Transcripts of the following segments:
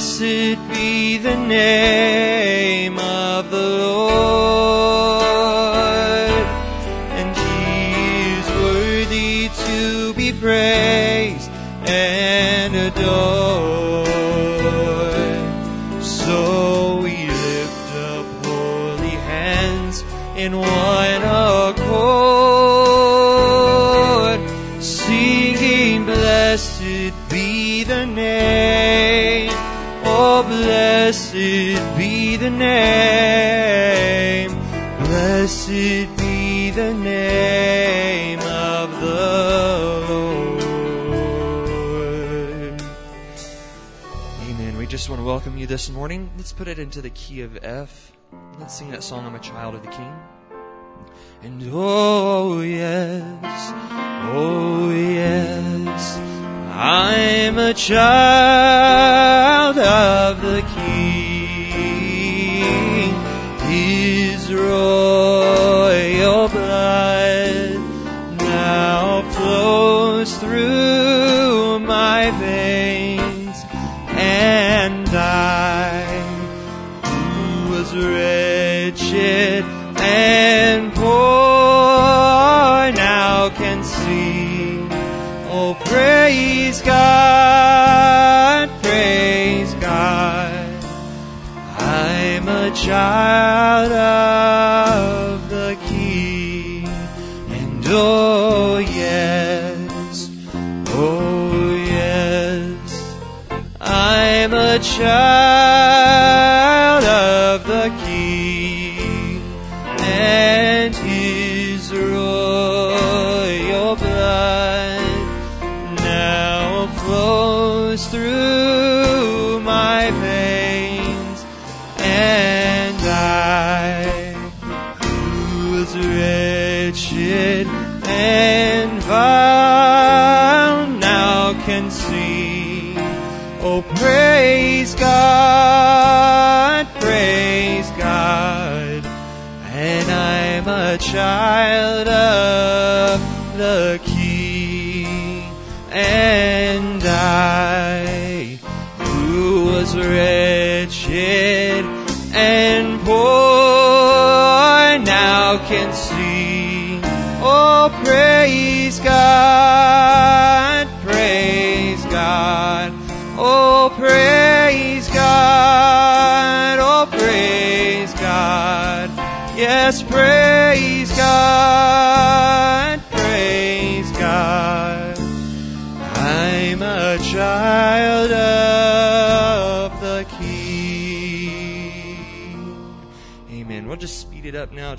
Blessed be the name. you this morning, let's put it into the key of F. Let's sing that song, I'm a Child of the King. And oh yes, oh yes, I'm a child of the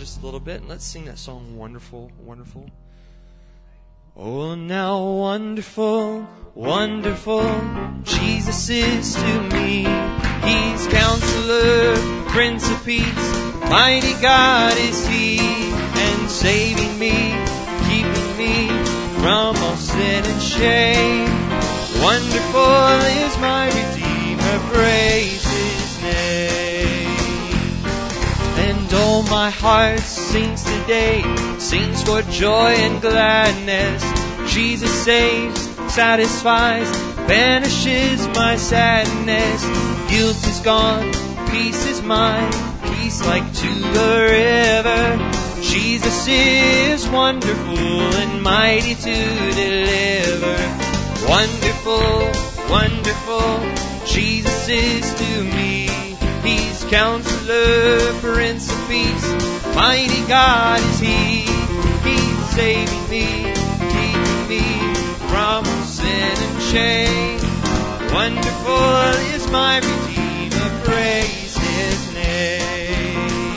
just a little bit and let's sing that song, Wonderful, Wonderful. Oh, now wonderful, wonderful, Jesus is to me. He's counselor, Prince of Peace, mighty God is He, and saving me, keeping me from all sin and shame. Wonderful is my Redeemer, praise All my heart sings today, sings for joy and gladness. Jesus saves, satisfies, banishes my sadness. Guilt is gone, peace is mine, peace like to the river. Jesus is wonderful and mighty to deliver. Wonderful, wonderful, Jesus is to me. He's counselor, prince of peace, mighty God is He. He's saving me, keeping me from sin and shame. Wonderful is my Redeemer, praise His name.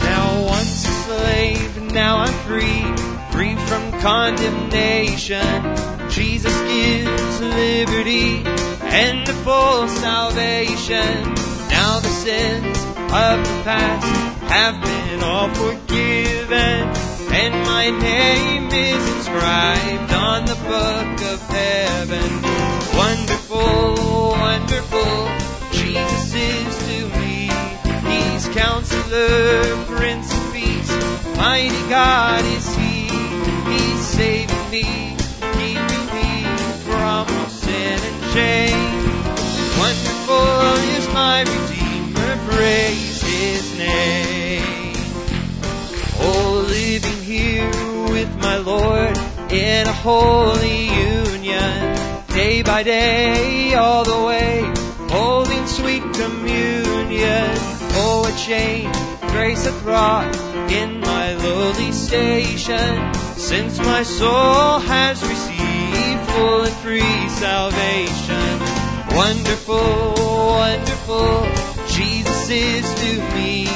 Now once a slave, now I'm free, free from condemnation. Jesus gives liberty and a full salvation. Now the sins of the past have been all forgiven, and my name is inscribed on the book of heaven. Wonderful, wonderful, Jesus is to me. He's counselor, Prince of Peace, mighty God is He. He's saving me, keeping me from sin and shame. Wonderful is my praise His name. Oh, living here with my Lord in a holy union, day by day, all the way, holding sweet communion. Oh, a change grace hath wrought in my lowly station, since my soul has received full and free salvation. Wonderful, wonderful, Jesus is to me.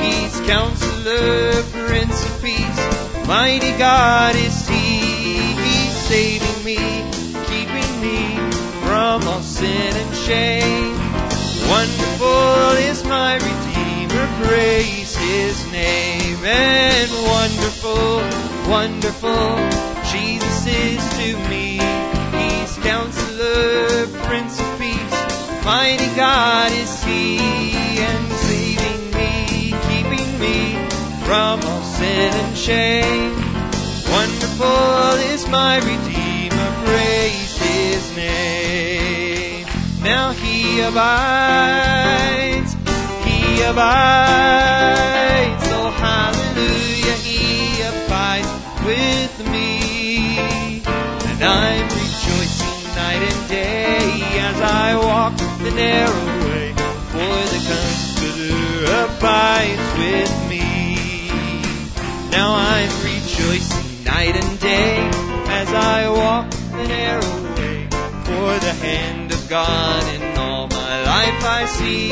He's counselor, Prince of Peace, mighty God is He. He's saving me, keeping me from all sin and shame. Wonderful is my Redeemer, praise His name. And wonderful, wonderful, Jesus is to me. He's counselor, Prince of mighty God is He, and saving me, keeping me from all sin and shame. Wonderful is my Redeemer, praise His name. Now He abides, He abides, oh hallelujah, He abides with me. And I'm night and day as I walk the narrow way, for the Comforter abides with me. Now I'm rejoicing night and day as I walk the narrow way, for the hand of God in all my life I see.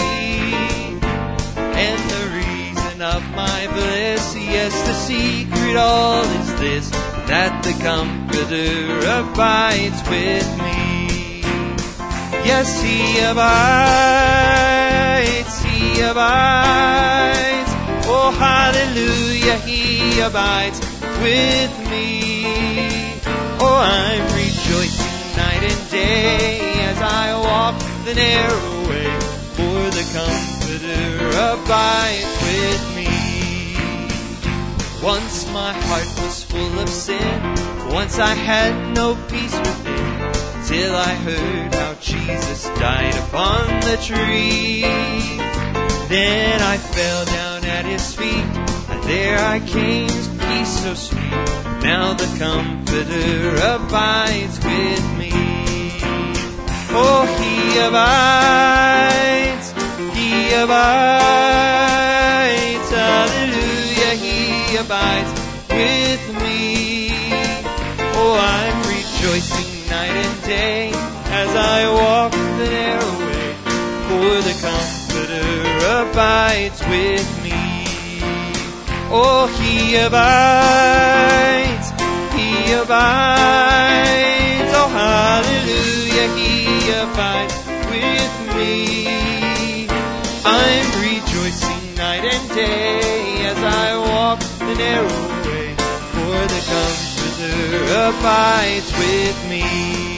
And the reason of my bliss, yes, the secret all is this, that the Comforter abides with me. Yes, He abides, He abides. Oh, hallelujah, He abides with me. Oh, I'm rejoicing night and day as I walk the narrow way, for the Comforter abides with me. Once my heart was full of sin, once I had no peace within, till I heard how Jesus died upon the tree. Then I fell down at his feet, and there I came, peace so sweet. Now the Comforter abides with me. Oh, he abides, he abides, hallelujah, he abides with me. Oh, I'm rejoicing day as I walk the narrow way, for the Comforter abides with me. Oh, He abides, He abides. Oh, hallelujah, He abides with me. I'm rejoicing night and day as I walk the narrow way, for the Comforter abides with me.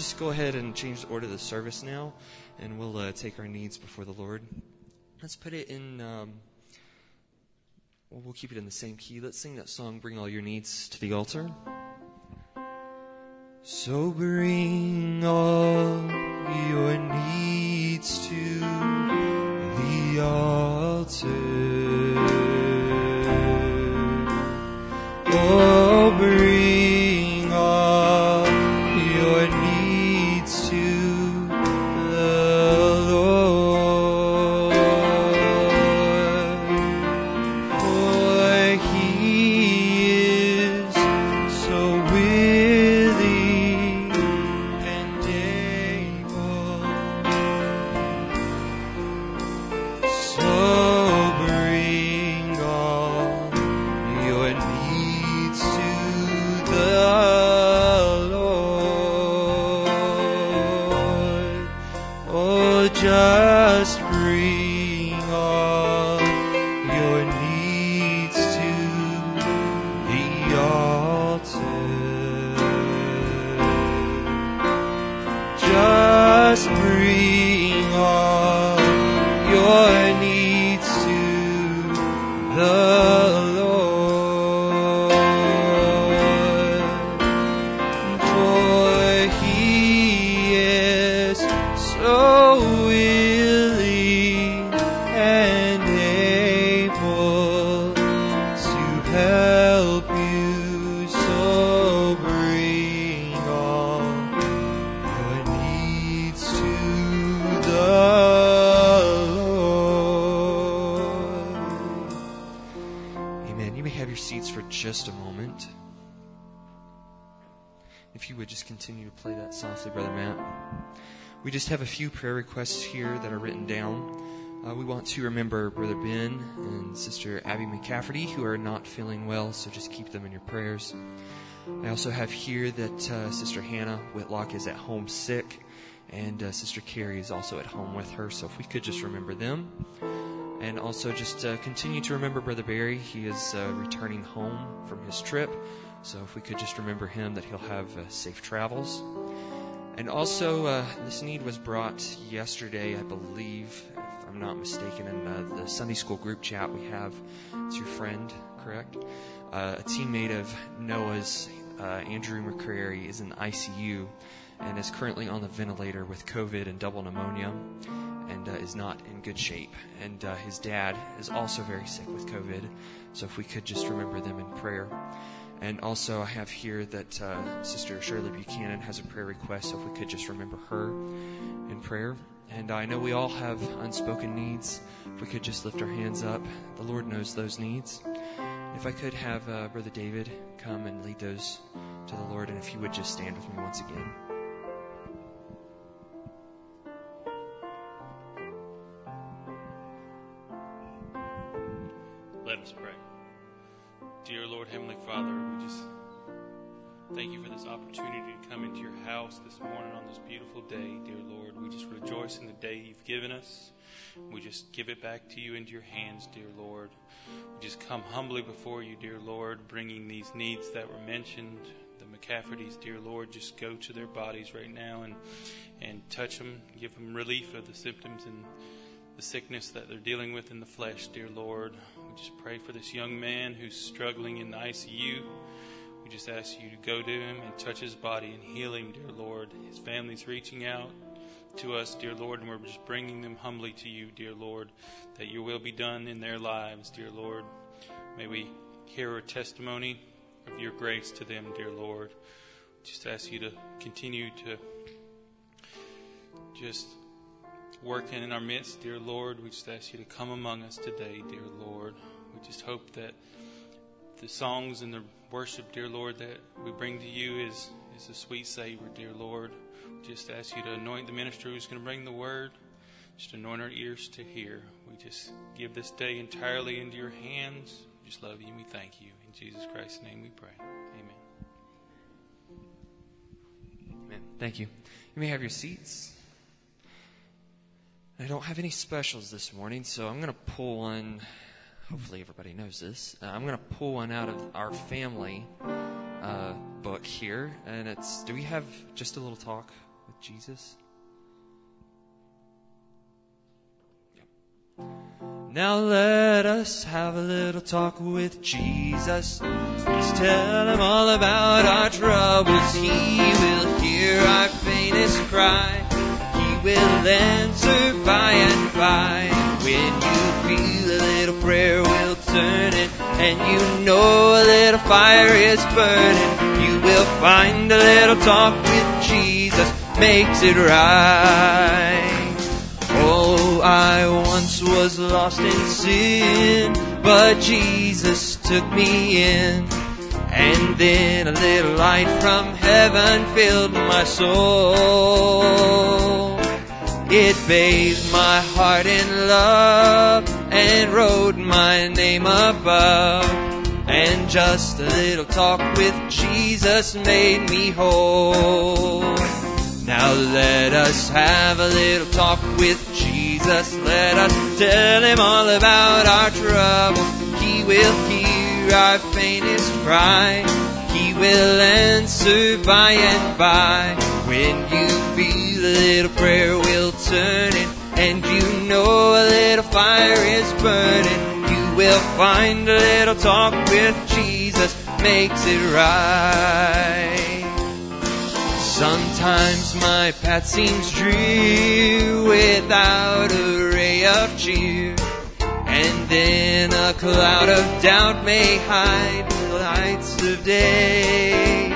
Just go ahead and change the order of the service now, and we'll uh, take our needs before the Lord. Let's put it in. Um, well, we'll keep it in the same key. Let's sing that song, Bring All Your Needs to the Altar. So bring all your needs to the altar. We just have a few prayer requests here that are written down. Uh, we want to remember Brother Ben and Sister Abby McCafferty, who are not feeling well, so just keep them in your prayers. I also have here that uh, Sister Hannah Whitlock is at home sick, and uh, Sister Carrie is also at home with her, so if we could just remember them. And also just uh, continue to remember Brother Barry. He is uh, returning home from his trip, so if we could just remember him that he'll have uh, safe travels. And also, uh, this need was brought yesterday, I believe, if I'm not mistaken, in uh, the Sunday school group chat we have. It's your friend, correct? Uh, a teammate of Noah's, uh, Andrew McCrary, is in the ICU and is currently on the ventilator with COVID and double pneumonia and uh, is not in good shape. And uh, his dad is also very sick with COVID, so if we could just remember them in prayer. And also, I have here that uh, Sister Shirley Buchanan has a prayer request, so if we could just remember her in prayer. And I know we all have unspoken needs. If we could just lift our hands up, the Lord knows those needs. If I could have uh, Brother David come and lead those to the Lord, and if you would just stand with me once again. We just give it back to you into your hands, dear Lord. We just come humbly before you, dear Lord, bringing these needs that were mentioned. The McCaffertys, dear Lord, just go to their bodies right now and, and touch them, give them relief of the symptoms and the sickness that they're dealing with in the flesh, dear Lord. We just pray for this young man who's struggling in the ICU. We just ask you to go to him and touch his body and heal him, dear Lord. His family's reaching out to us, dear Lord, and we're just bringing them humbly to you, dear Lord, that your will be done in their lives, dear Lord. May we hear a testimony of your grace to them, dear Lord. Just ask you to continue to just working in our midst, dear Lord. We just ask you to come among us today, dear Lord. We just hope that the songs and the worship, dear Lord, that we bring to you is, is a sweet savor, dear Lord. Just ask you to anoint the minister who's going to bring the word. Just anoint our ears to hear. We just give this day entirely into your hands. We just love you and we thank you. In Jesus Christ's name we pray. Amen. Amen. Thank you. You may have your seats. I don't have any specials this morning, so I'm going to pull one. Hopefully, everybody knows this. Uh, I'm going to pull one out of our family uh, book here, and it's. Do we have just a little talk Jesus? Now let us have a little talk with Jesus. Let's tell him all about our troubles. He will hear our faintest cry. He will answer by and by. When you feel a little prayer will turn it, and you know a little fire is burning, you will find a little talk with Jesus makes it right. Oh, I once was lost in sin, but Jesus took me in. And then a little light from heaven filled my soul. It bathed my heart in love and wrote my name above. And just a little talk with Jesus made me whole. Now let us have a little talk with Jesus. Let us tell him all about our trouble. He will hear our faintest cry. He will answer by and by. When you feel a little prayer will turn it, and you know a little fire is burning, you will find a little talk with Jesus makes it right. Sometimes my path seems drear without a ray of cheer. And then a cloud of doubt may hide the lights of day.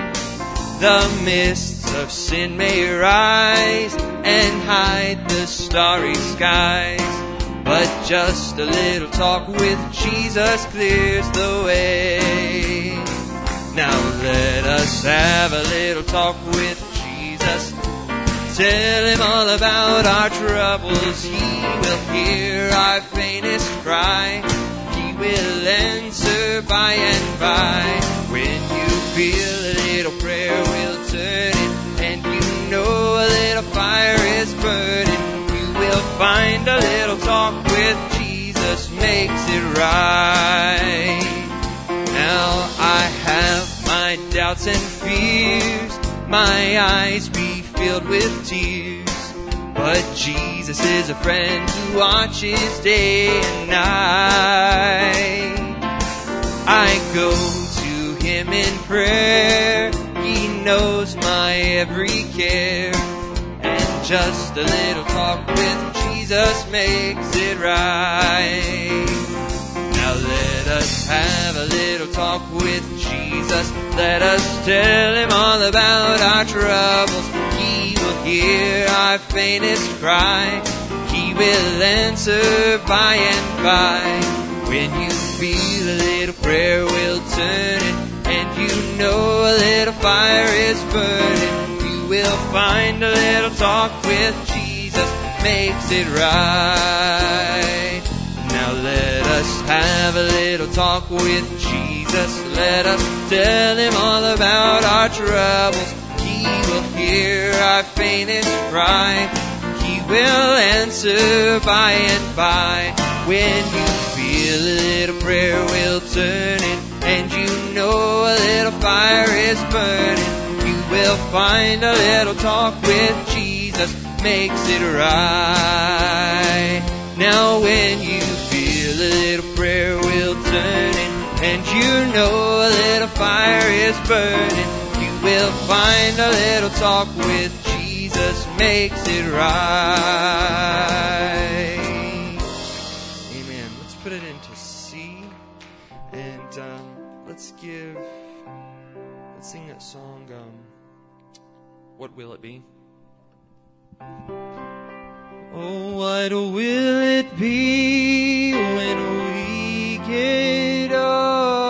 The mists of sin may rise and hide the starry skies. But just a little talk with Jesus clears the way. Now let us have a little talk with. Tell him all about our troubles. He will hear our faintest cry. He will answer by and by. When you feel a little prayer will turn it, and you know a little fire is burning, you will find a little talk with Jesus makes it right. Now I have my doubts and fears, my eyes be filled with tears. But Jesus is a friend who watches day and night. I go to him in prayer, he knows my every care. And just a little talk with Jesus makes it right. Now let us have a little talk with Jesus. Let us tell him all about our troubles. Hear our faintest cry. He will answer by and by. When you feel a little prayer will turn it, and you know a little fire is burning, you will find a little talk with Jesus makes it right. Now let us have a little talk with Jesus. Let us tell him all about our troubles. He will hear our faintest cry. He will answer by and by. When you feel a little prayer will turn it, and you know a little fire is burning, you will find a little talk with Jesus makes it right. Now when you feel a little prayer will turn it, and you know a little fire is burning, will find a little talk with Jesus makes it right. Amen. Let's put it into C, and um, let's give, let's sing that song. Um, what will it be? Oh, what will it be when we get over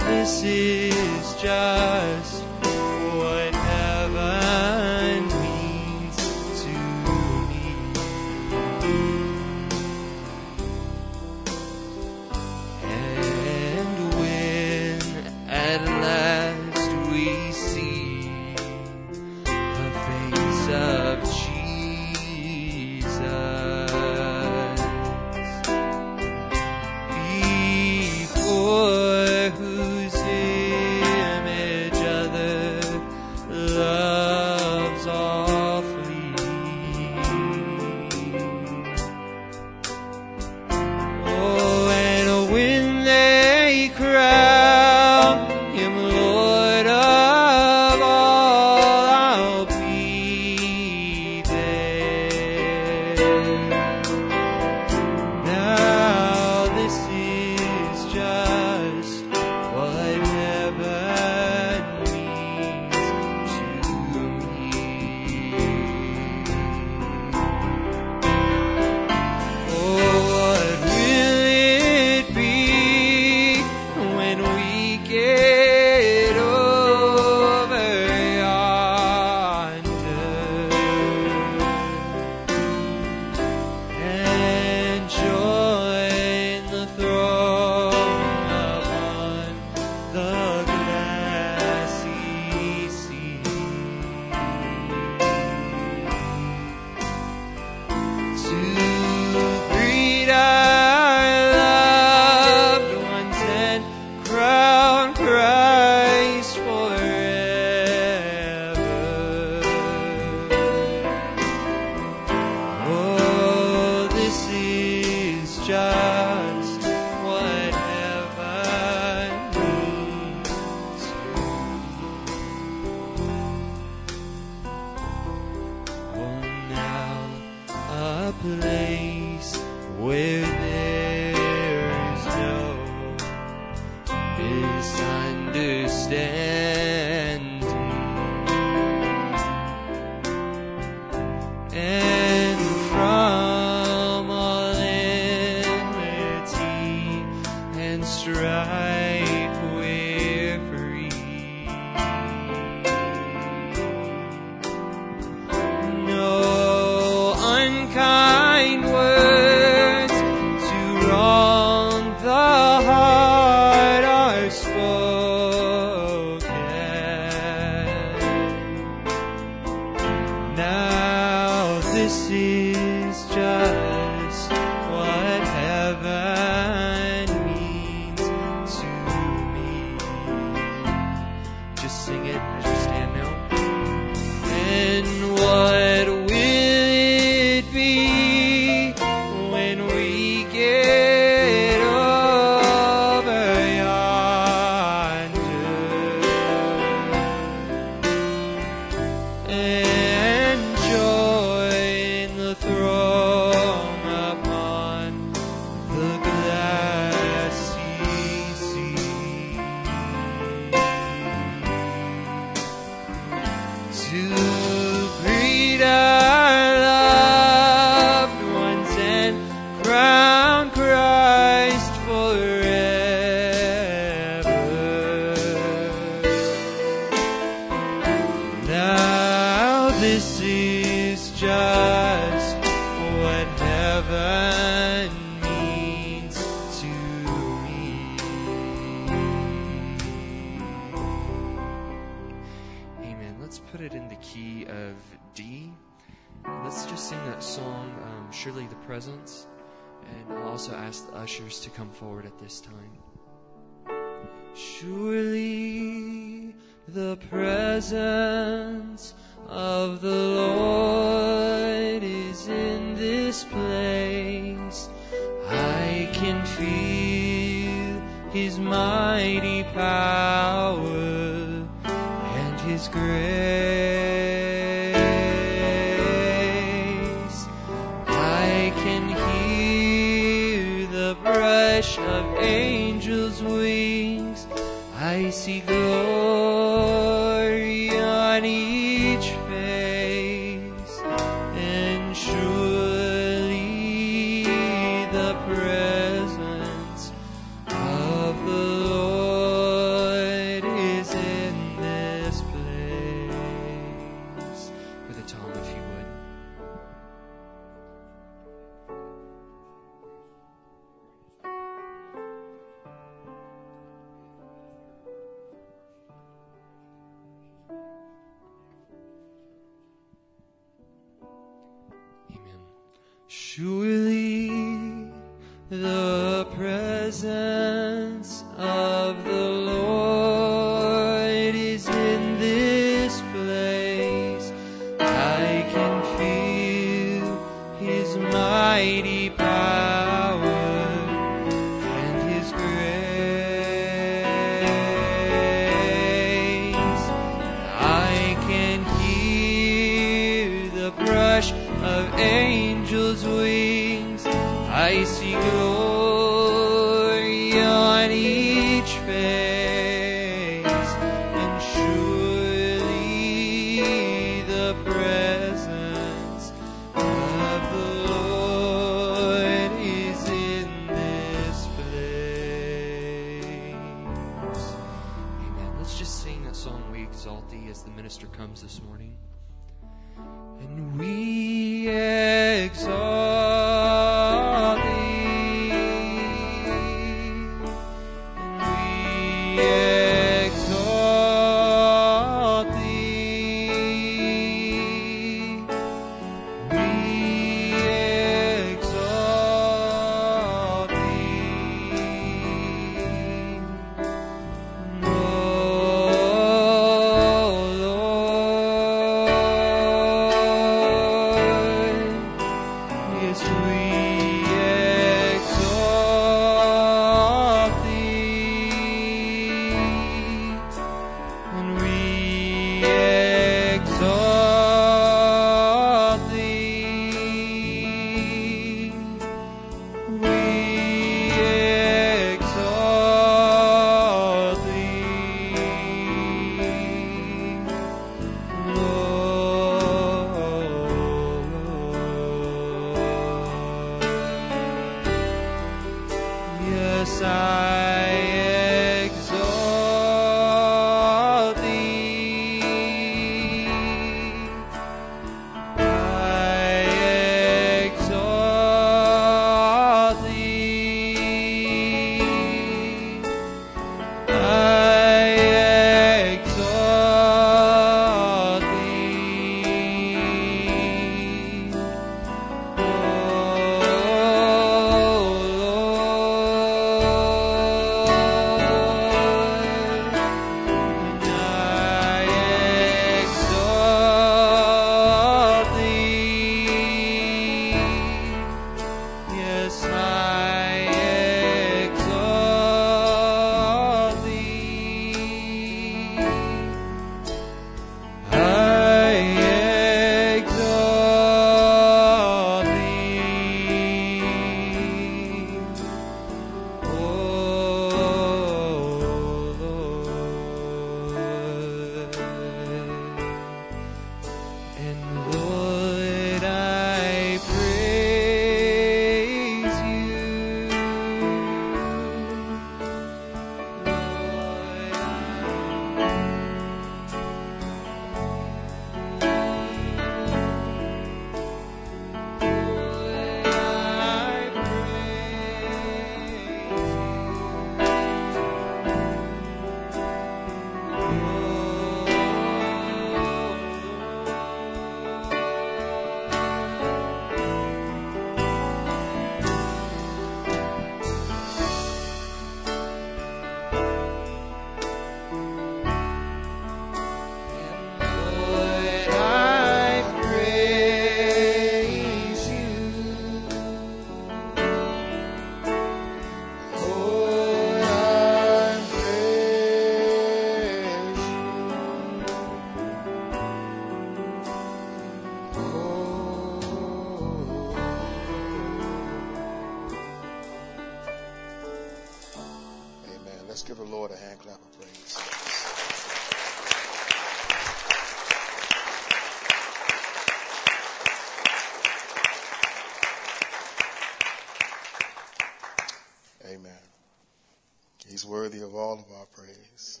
all of our praise.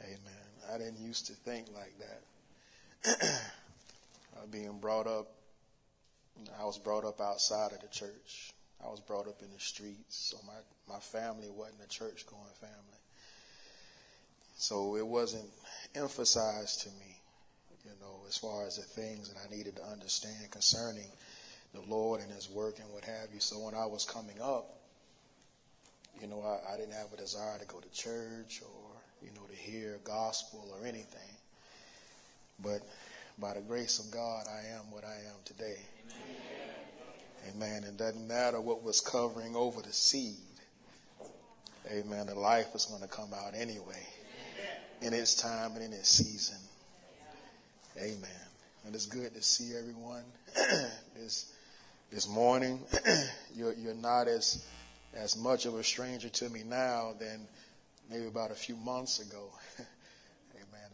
Amen. I didn't used to think like that. being brought up, I was brought up outside of the church. I was brought up in the streets, so my, my family wasn't a church going family. So it wasn't emphasized to me, you know, as far as the things that I needed to understand concerning the Lord and His work and what have you. So when I was coming up, you know, I, I didn't have a desire to go to church or, you know, to hear gospel or anything. But by the grace of God, I am what I am today. Amen. Amen. It doesn't matter what was covering over the seed. Amen. The life is going to come out anyway in its time and in its season. Amen. And it's good to see everyone this this morning. you're, you're not as as much of a stranger to me now than maybe about a few months ago. Amen.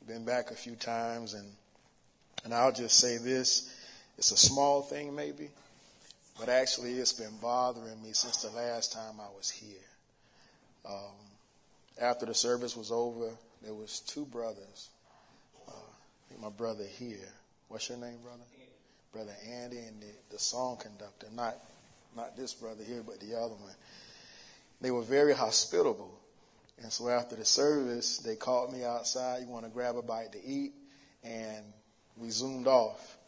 I've been back a few times, and and I'll just say this: it's a small thing, maybe, but actually, it's been bothering me since the last time I was here. Um, after the service was over, there was two brothers. Uh, my brother here. What's your name, brother? Brother Andy and the, the song conductor. Not not this brother here, but the other one. They were very hospitable. And so after the service, they called me outside. You want to grab a bite to eat? And we zoomed off.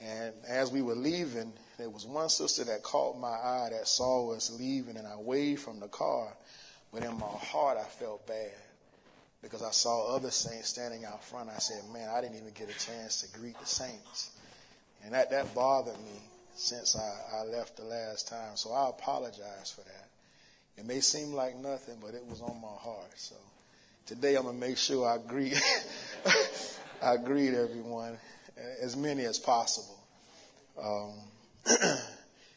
And as we were leaving, there was one sister that caught my eye that saw us leaving, and I waved from the car. But in my heart, I felt bad because I saw other saints standing out front. I said, Man, I didn't even get a chance to greet the saints. And that, that bothered me since I, I left the last time. So I apologize for that. It may seem like nothing, but it was on my heart. So today I'm gonna make sure I greet I greet everyone, as many as possible. Um,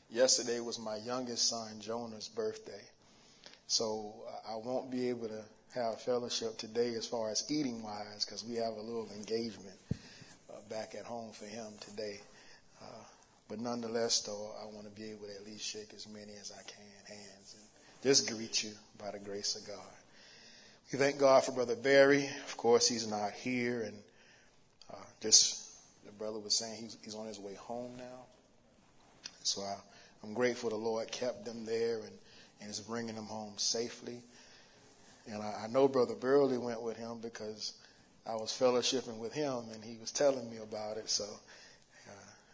yesterday was my youngest son Jonah's birthday, so I won't be able to have fellowship today as far as eating wise because we have a little engagement uh, back at home for him today. But nonetheless, though, I want to be able to at least shake as many as I can hands and just greet you by the grace of God. We thank God for Brother Barry. Of course, he's not here, and uh, just the brother was saying he's, he's on his way home now. So I, I'm grateful the Lord kept them there and, and is bringing them home safely. And I, I know Brother Burley went with him because I was fellowshipping with him, and he was telling me about it. So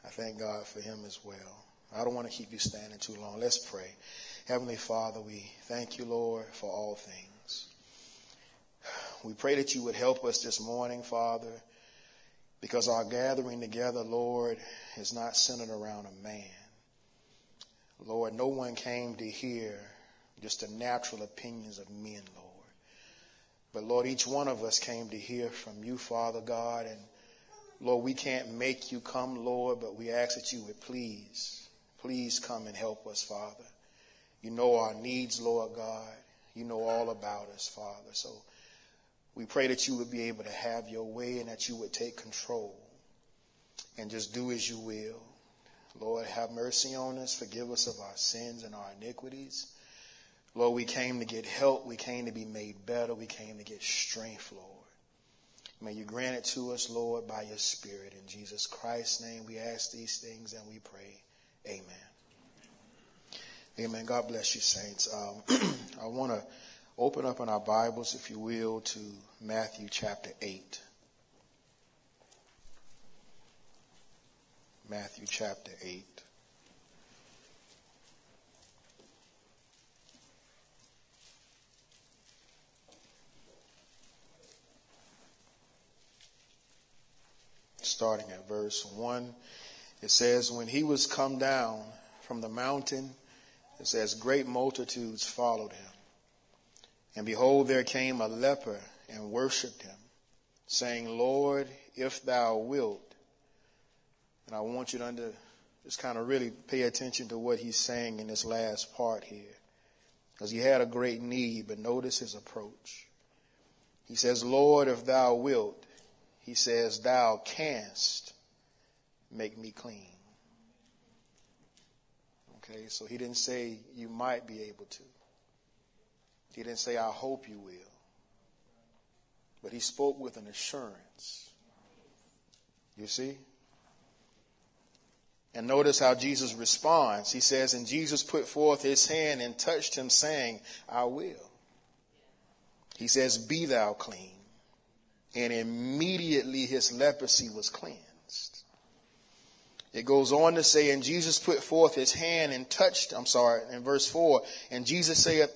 I thank God for him as well. I don't want to keep you standing too long. Let's pray. Heavenly Father, we thank you, Lord, for all things. We pray that you would help us this morning, Father, because our gathering together, Lord, is not centered around a man. Lord, no one came to hear just the natural opinions of men, Lord. But Lord, each one of us came to hear from you, Father God, and Lord, we can't make you come, Lord, but we ask that you would please, please come and help us, Father. You know our needs, Lord God. You know all about us, Father. So we pray that you would be able to have your way and that you would take control and just do as you will. Lord, have mercy on us. Forgive us of our sins and our iniquities. Lord, we came to get help. We came to be made better. We came to get strength, Lord. May you grant it to us, Lord, by your Spirit. In Jesus Christ's name, we ask these things and we pray. Amen. Amen. God bless you, saints. Um, I want to open up in our Bibles, if you will, to Matthew chapter 8. Matthew chapter 8. Starting at verse 1. It says, When he was come down from the mountain, it says, Great multitudes followed him. And behold, there came a leper and worshipped him, saying, Lord, if thou wilt. And I want you to under, just kind of really pay attention to what he's saying in this last part here. because he had a great need, but notice his approach. He says, Lord, if thou wilt, he says, thou canst make me clean. Okay, so he didn't say you might be able to. He didn't say, I hope you will. But he spoke with an assurance. You see? And notice how Jesus responds. He says, And Jesus put forth his hand and touched him, saying, I will. He says, Be thou clean. And immediately his leprosy was cleansed. It goes on to say, And Jesus put forth his hand and touched, I'm sorry, in verse 4, and Jesus saith,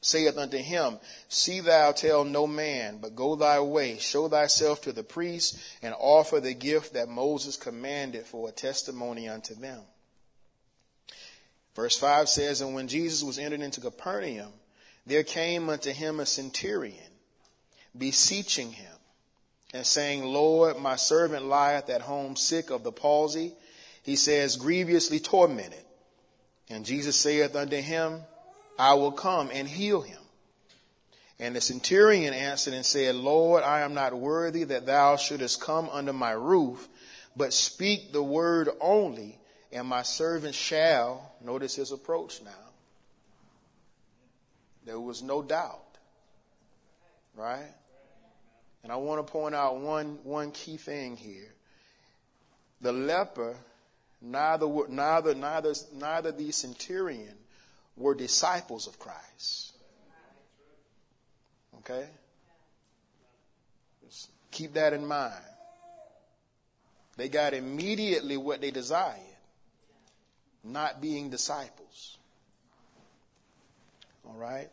saith unto him, See thou tell no man, but go thy way, show thyself to the priest, and offer the gift that Moses commanded for a testimony unto them. Verse 5 says, And when Jesus was entered into Capernaum, there came unto him a centurion, beseeching him, and saying, Lord, my servant lieth at home sick of the palsy. He says, grievously tormented. And Jesus saith unto him, I will come and heal him. And the centurion answered and said, Lord, I am not worthy that thou shouldest come under my roof, but speak the word only, and my servant shall, notice his approach now. There was no doubt. Right? And I want to point out one, one key thing here. The leper, neither, neither, neither, neither the centurion were disciples of Christ. Okay? Just keep that in mind. They got immediately what they desired, not being disciples. All right?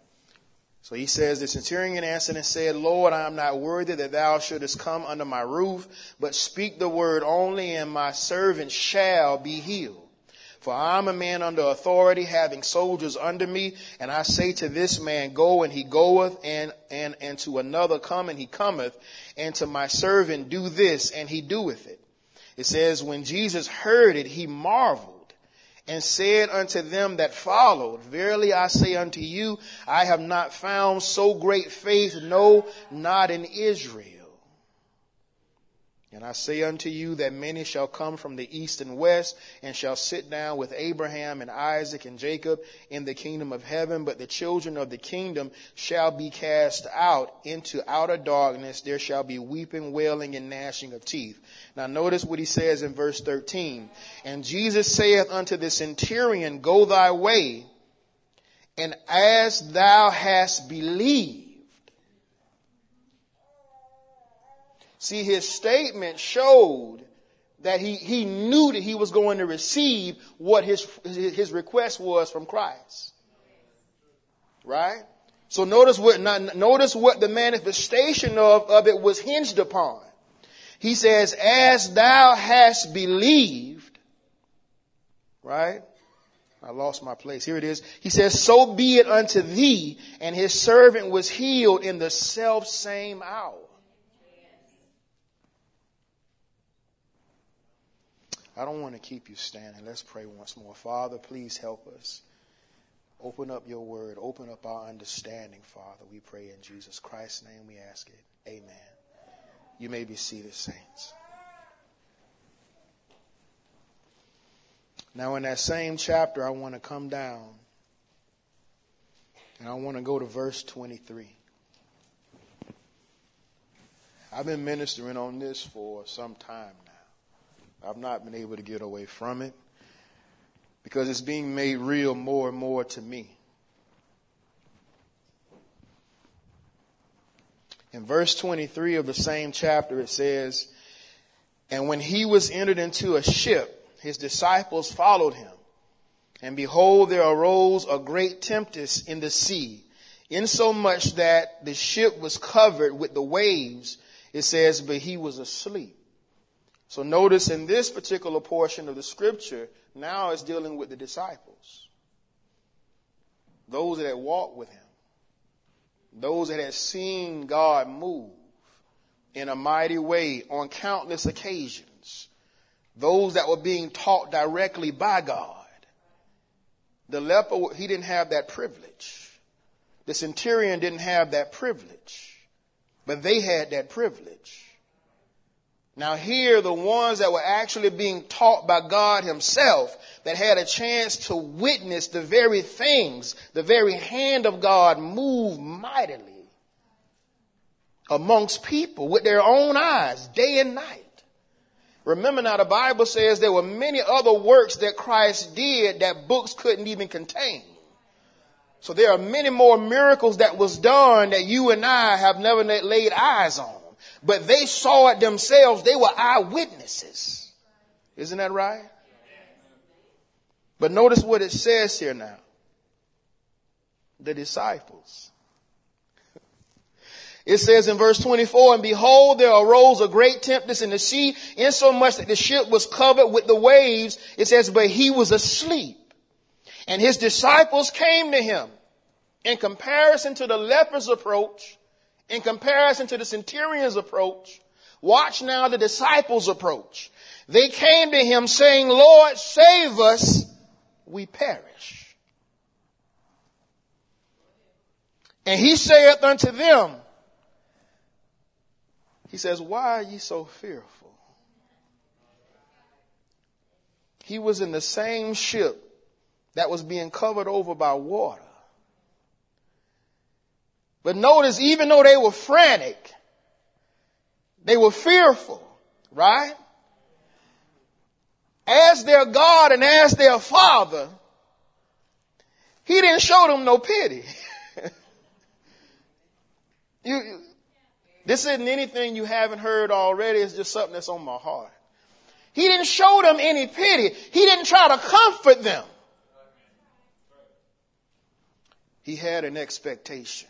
So he says, The centurion answered and said, Lord, I am not worthy that thou shouldest come under my roof, but speak the word only, and my servant shall be healed. For I am a man under authority, having soldiers under me, and I say to this man, Go, and he goeth, and, and, and to another, Come, and he cometh, and to my servant, Do this, and he doeth it. It says, When Jesus heard it, he marveled, and said unto them that followed, Verily I say unto you, I have not found so great faith, no, not in Israel. And I say unto you that many shall come from the east and west and shall sit down with Abraham and Isaac and Jacob in the kingdom of heaven, but the children of the kingdom shall be cast out into outer darkness. There shall be weeping, wailing, and gnashing of teeth. Now notice what he says in verse 13. And Jesus saith unto the centurion, Go thy way, and as thou hast believed, See, his statement showed that he, he knew that he was going to receive what his, his request was from Christ. Right? So notice what, notice what the manifestation of, of it was hinged upon. He says, as thou hast believed, right? I lost my place. Here it is. He says, so be it unto thee. And his servant was healed in the self same hour. I don't want to keep you standing. Let's pray once more. Father, please help us. Open up your word. Open up our understanding, Father. We pray in Jesus Christ's name we ask it. Amen. You may be seated, saints. Now, in that same chapter, I want to come down and I want to go to verse 23. I've been ministering on this for some time I've not been able to get away from it because it's being made real more and more to me. In verse 23 of the same chapter, it says, And when he was entered into a ship, his disciples followed him. And behold, there arose a great tempest in the sea, insomuch that the ship was covered with the waves. It says, but he was asleep. So notice in this particular portion of the scripture, now it's dealing with the disciples. Those that had walked with him. Those that had seen God move in a mighty way on countless occasions. Those that were being taught directly by God. The leper, he didn't have that privilege. The centurion didn't have that privilege. But they had that privilege. Now here, the ones that were actually being taught by God himself, that had a chance to witness the very things, the very hand of God move mightily amongst people with their own eyes, day and night. Remember now, the Bible says there were many other works that Christ did that books couldn't even contain. So there are many more miracles that was done that you and I have never laid eyes on. But they saw it themselves. They were eyewitnesses. Isn't that right? But notice what it says here now. The disciples. It says in verse 24, and behold, there arose a great tempest in the sea, insomuch that the ship was covered with the waves. It says, but he was asleep. And his disciples came to him. In comparison to the leper's approach, in comparison to the centurion's approach, watch now the disciples' approach. They came to him saying, Lord, save us, we perish. And he saith unto them, he says, Why are ye so fearful? He was in the same ship that was being covered over by water. But notice, even though they were frantic, they were fearful, right? As their God and as their Father, He didn't show them no pity. you, this isn't anything you haven't heard already. It's just something that's on my heart. He didn't show them any pity. He didn't try to comfort them. He had an expectation.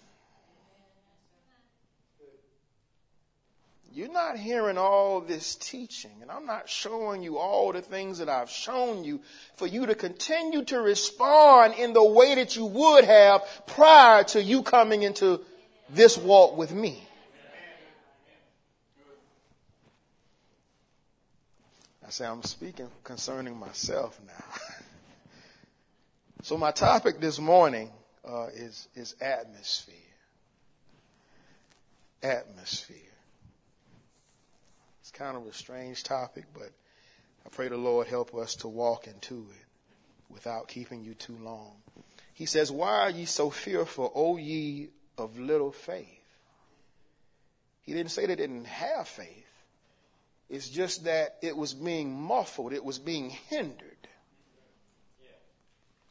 You're not hearing all this teaching, and I'm not showing you all the things that I've shown you for you to continue to respond in the way that you would have prior to you coming into this walk with me. I say I'm speaking concerning myself now. so my topic this morning uh, is is atmosphere. Atmosphere. Kind of a strange topic, but I pray the Lord help us to walk into it without keeping you too long. He says, "Why are ye so fearful, O ye of little faith?" He didn't say they didn't have faith. It's just that it was being muffled, it was being hindered.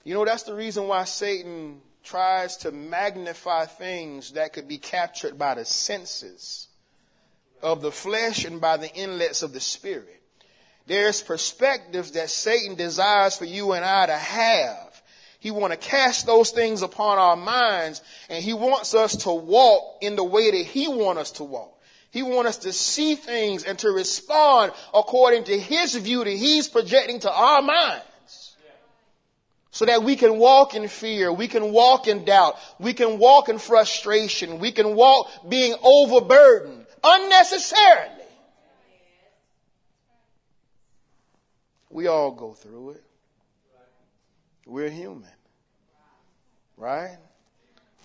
You know, that's the reason why Satan tries to magnify things that could be captured by the senses of the flesh and by the inlets of the spirit. There's perspectives that Satan desires for you and I to have. He want to cast those things upon our minds and he wants us to walk in the way that he wants us to walk. He wants us to see things and to respond according to His view that He's projecting to our minds. So that we can walk in fear, we can walk in doubt, we can walk in frustration, we can walk being overburdened unnecessarily. We all go through it. We're human. Right?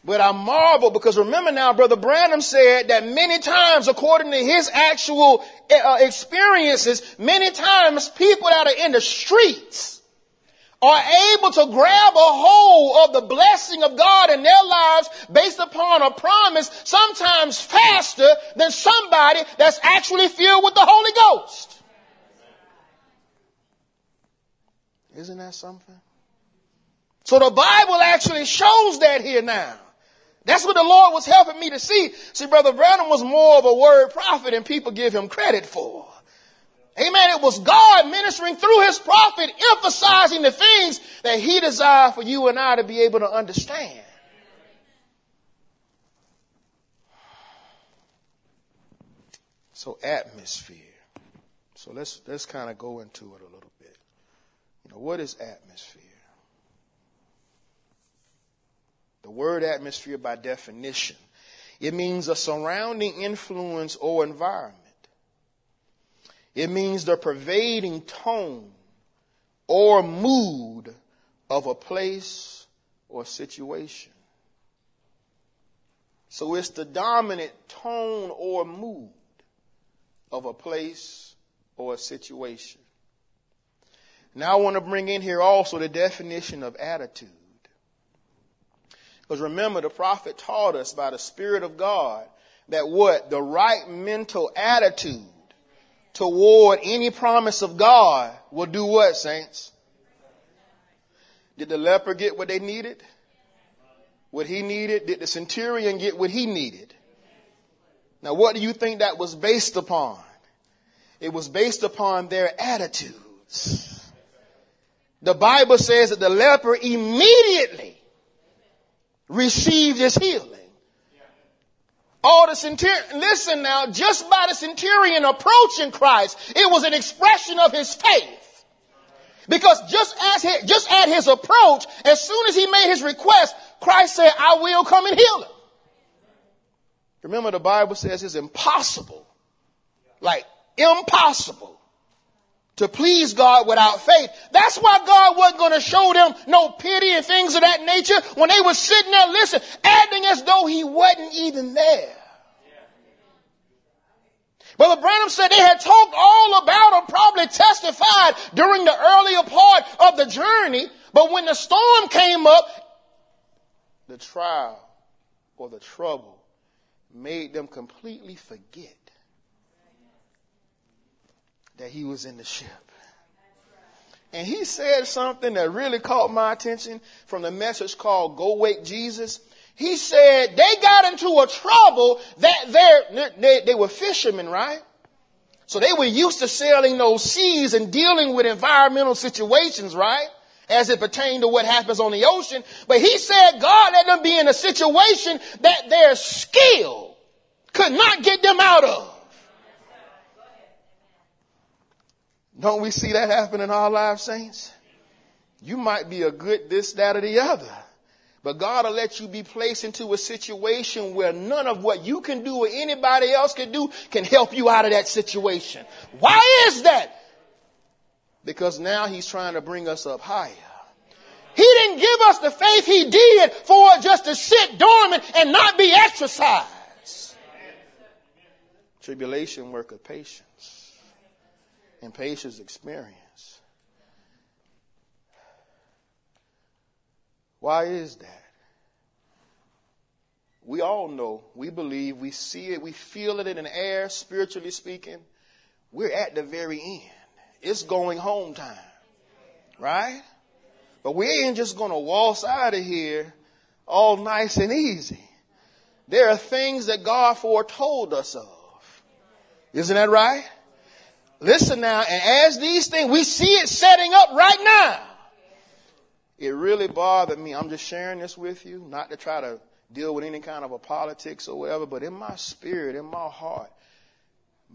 But I marvel because remember now, Brother Branham said that many times, according to his actual uh, experiences, many times people that are in the streets are able to grab a hold of the blessing of God in their lives based upon a promise sometimes faster than somebody that's actually filled with the Holy Ghost. Isn't that something? So the Bible actually shows that here now. That's what the Lord was helping me to see. See, Brother Branham was more of a word prophet than people give him credit for. Amen. It was God ministering through his prophet, emphasizing the things that he desired for you and I to be able to understand. So atmosphere. So let's let's kind of go into it a little bit. You know, what is atmosphere? The word atmosphere by definition. It means a surrounding influence or environment. It means the pervading tone or mood of a place or situation. So it's the dominant tone or mood of a place or a situation. Now I want to bring in here also the definition of attitude. Because remember, the prophet taught us by the Spirit of God that what? The right mental attitude toward any promise of God will do what, saints? Did the leper get what they needed? What he needed? Did the centurion get what he needed? Now, what do you think that was based upon? It was based upon their attitudes. The Bible says that the leper immediately received his healing. All the centurion, listen now, just by the centurion approaching Christ, it was an expression of his faith. Because just as he, just at his approach, as soon as he made his request, Christ said, I will come and heal him. Remember the Bible says it's impossible. Like impossible to please God without faith. That's why God wasn't going to show them no pity and things of that nature when they were sitting there listening, acting as though he wasn't even there. Brother Branham said they had talked all about him, probably testified during the earlier part of the journey, but when the storm came up, the trial or the trouble made them completely forget that he was in the ship. And he said something that really caught my attention from the message called Go Wake Jesus. He said they got into a trouble that they, they were fishermen, right? So they were used to sailing those seas and dealing with environmental situations, right? As it pertained to what happens on the ocean. But he said God let them be in a situation that their skill could not get them out of. Don't we see that happen in our lives, saints? You might be a good this, that, or the other. But God will let you be placed into a situation where none of what you can do or anybody else can do can help you out of that situation. Why is that? Because now He's trying to bring us up higher. He didn't give us the faith He did for just to sit dormant and not be exercised. Tribulation work of patience and patience experience. Why is that? We all know, we believe, we see it, we feel it in the air, spiritually speaking. We're at the very end. It's going home time. Right? But we ain't just to waltz out of here all nice and easy. There are things that God foretold us of. Isn't that right? Listen now, and as these things, we see it setting up right now. It really bothered me. I'm just sharing this with you, not to try to deal with any kind of a politics or whatever, but in my spirit, in my heart,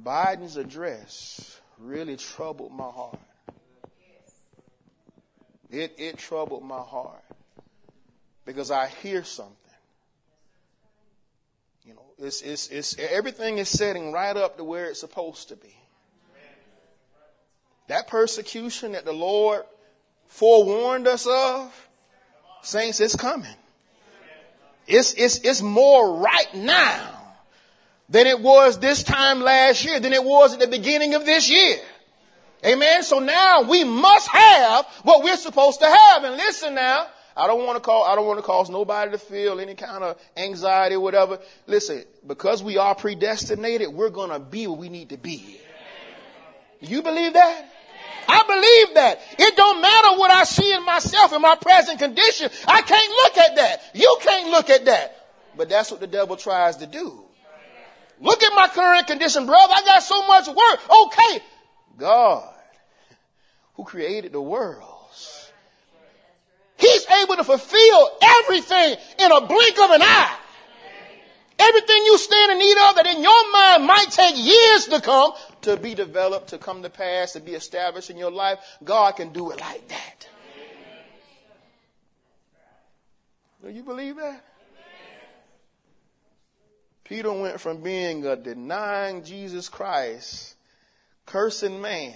Biden's address really troubled my heart. It, it troubled my heart because I hear something. You know, it's, it's, it's, everything is setting right up to where it's supposed to be. That persecution that the Lord forewarned us of, saints, it's coming. It's, it's, it's more right now than it was this time last year, than it was at the beginning of this year. Amen. So now we must have what we're supposed to have. And listen now, I don't want to call, I don't want to cause nobody to feel any kind of anxiety or whatever. Listen, because we are predestinated, we're going to be what we need to be. You believe that? I believe that. It don't matter what I see in myself in my present condition. I can't look at that. You can't look at that. But that's what the devil tries to do. Look at my current condition, brother. I got so much work. Okay. God, who created the worlds, He's able to fulfill everything in a blink of an eye. Everything you stand in need of that in your mind might take years to come to be developed, to come to pass, to be established in your life, God can do it like that. Do you believe that? Peter went from being a denying Jesus Christ, cursing man,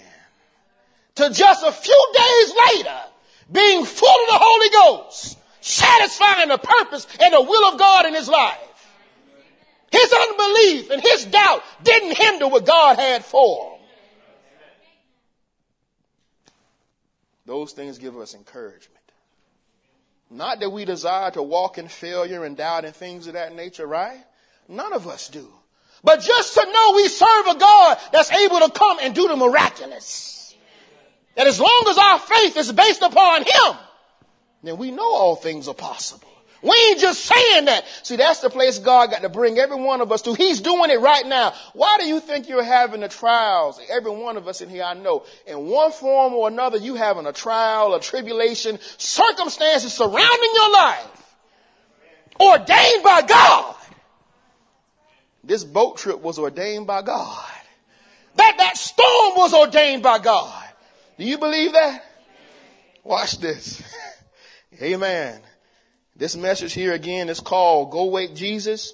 to just a few days later being full of the Holy Ghost, satisfying the purpose and the will of God in his life. His unbelief and his doubt didn't hinder what God had for him. Those things give us encouragement. Not that we desire to walk in failure and doubt and things of that nature, right? None of us do. But just to know we serve a God that's able to come and do the miraculous. That as long as our faith is based upon Him, then we know all things are possible. We ain't just saying that. See, that's the place God got to bring every one of us to. He's doing it right now. Why do you think you're having the trials? Every one of us in here, I know, in one form or another, you having a trial, a tribulation, circumstances surrounding your life, ordained by God. This boat trip was ordained by God. That that storm was ordained by God. Do you believe that? Watch this. Amen. This message here again is called Go Wake Jesus.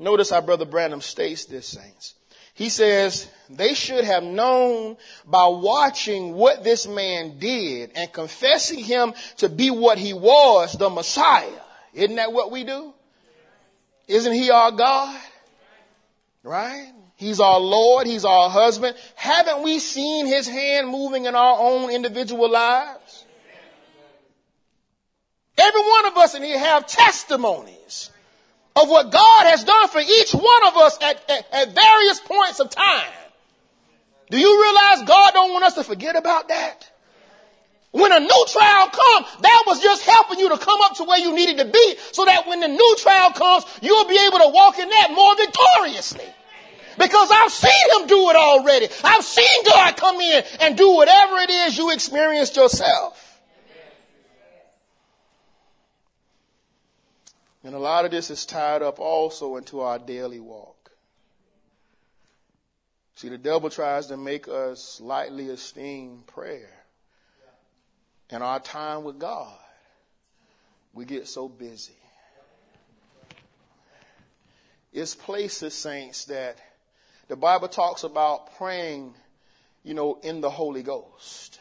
Notice how Brother Branham states this, saints. He says, they should have known by watching what this man did and confessing him to be what he was, the Messiah. Isn't that what we do? Isn't he our God? Right? He's our Lord. He's our husband. Haven't we seen his hand moving in our own individual lives? Every one of us in here have testimonies of what God has done for each one of us at, at, at various points of time. Do you realize God don't want us to forget about that? When a new trial comes, that was just helping you to come up to where you needed to be so that when the new trial comes, you'll be able to walk in that more victoriously. Because I've seen him do it already. I've seen God come in and do whatever it is you experienced yourself. And a lot of this is tied up also into our daily walk. See, the devil tries to make us lightly esteem prayer and our time with God. We get so busy. It's places, saints, that the Bible talks about praying, you know, in the Holy Ghost.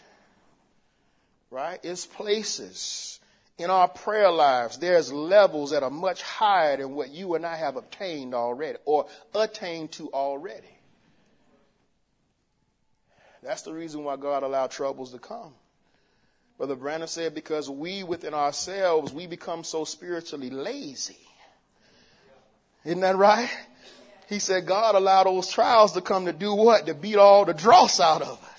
Right? It's places in our prayer lives, there's levels that are much higher than what you and I have obtained already or attained to already. That's the reason why God allowed troubles to come. Brother Branham said, because we within ourselves, we become so spiritually lazy. Isn't that right? He said God allowed those trials to come to do what? To beat all the dross out of us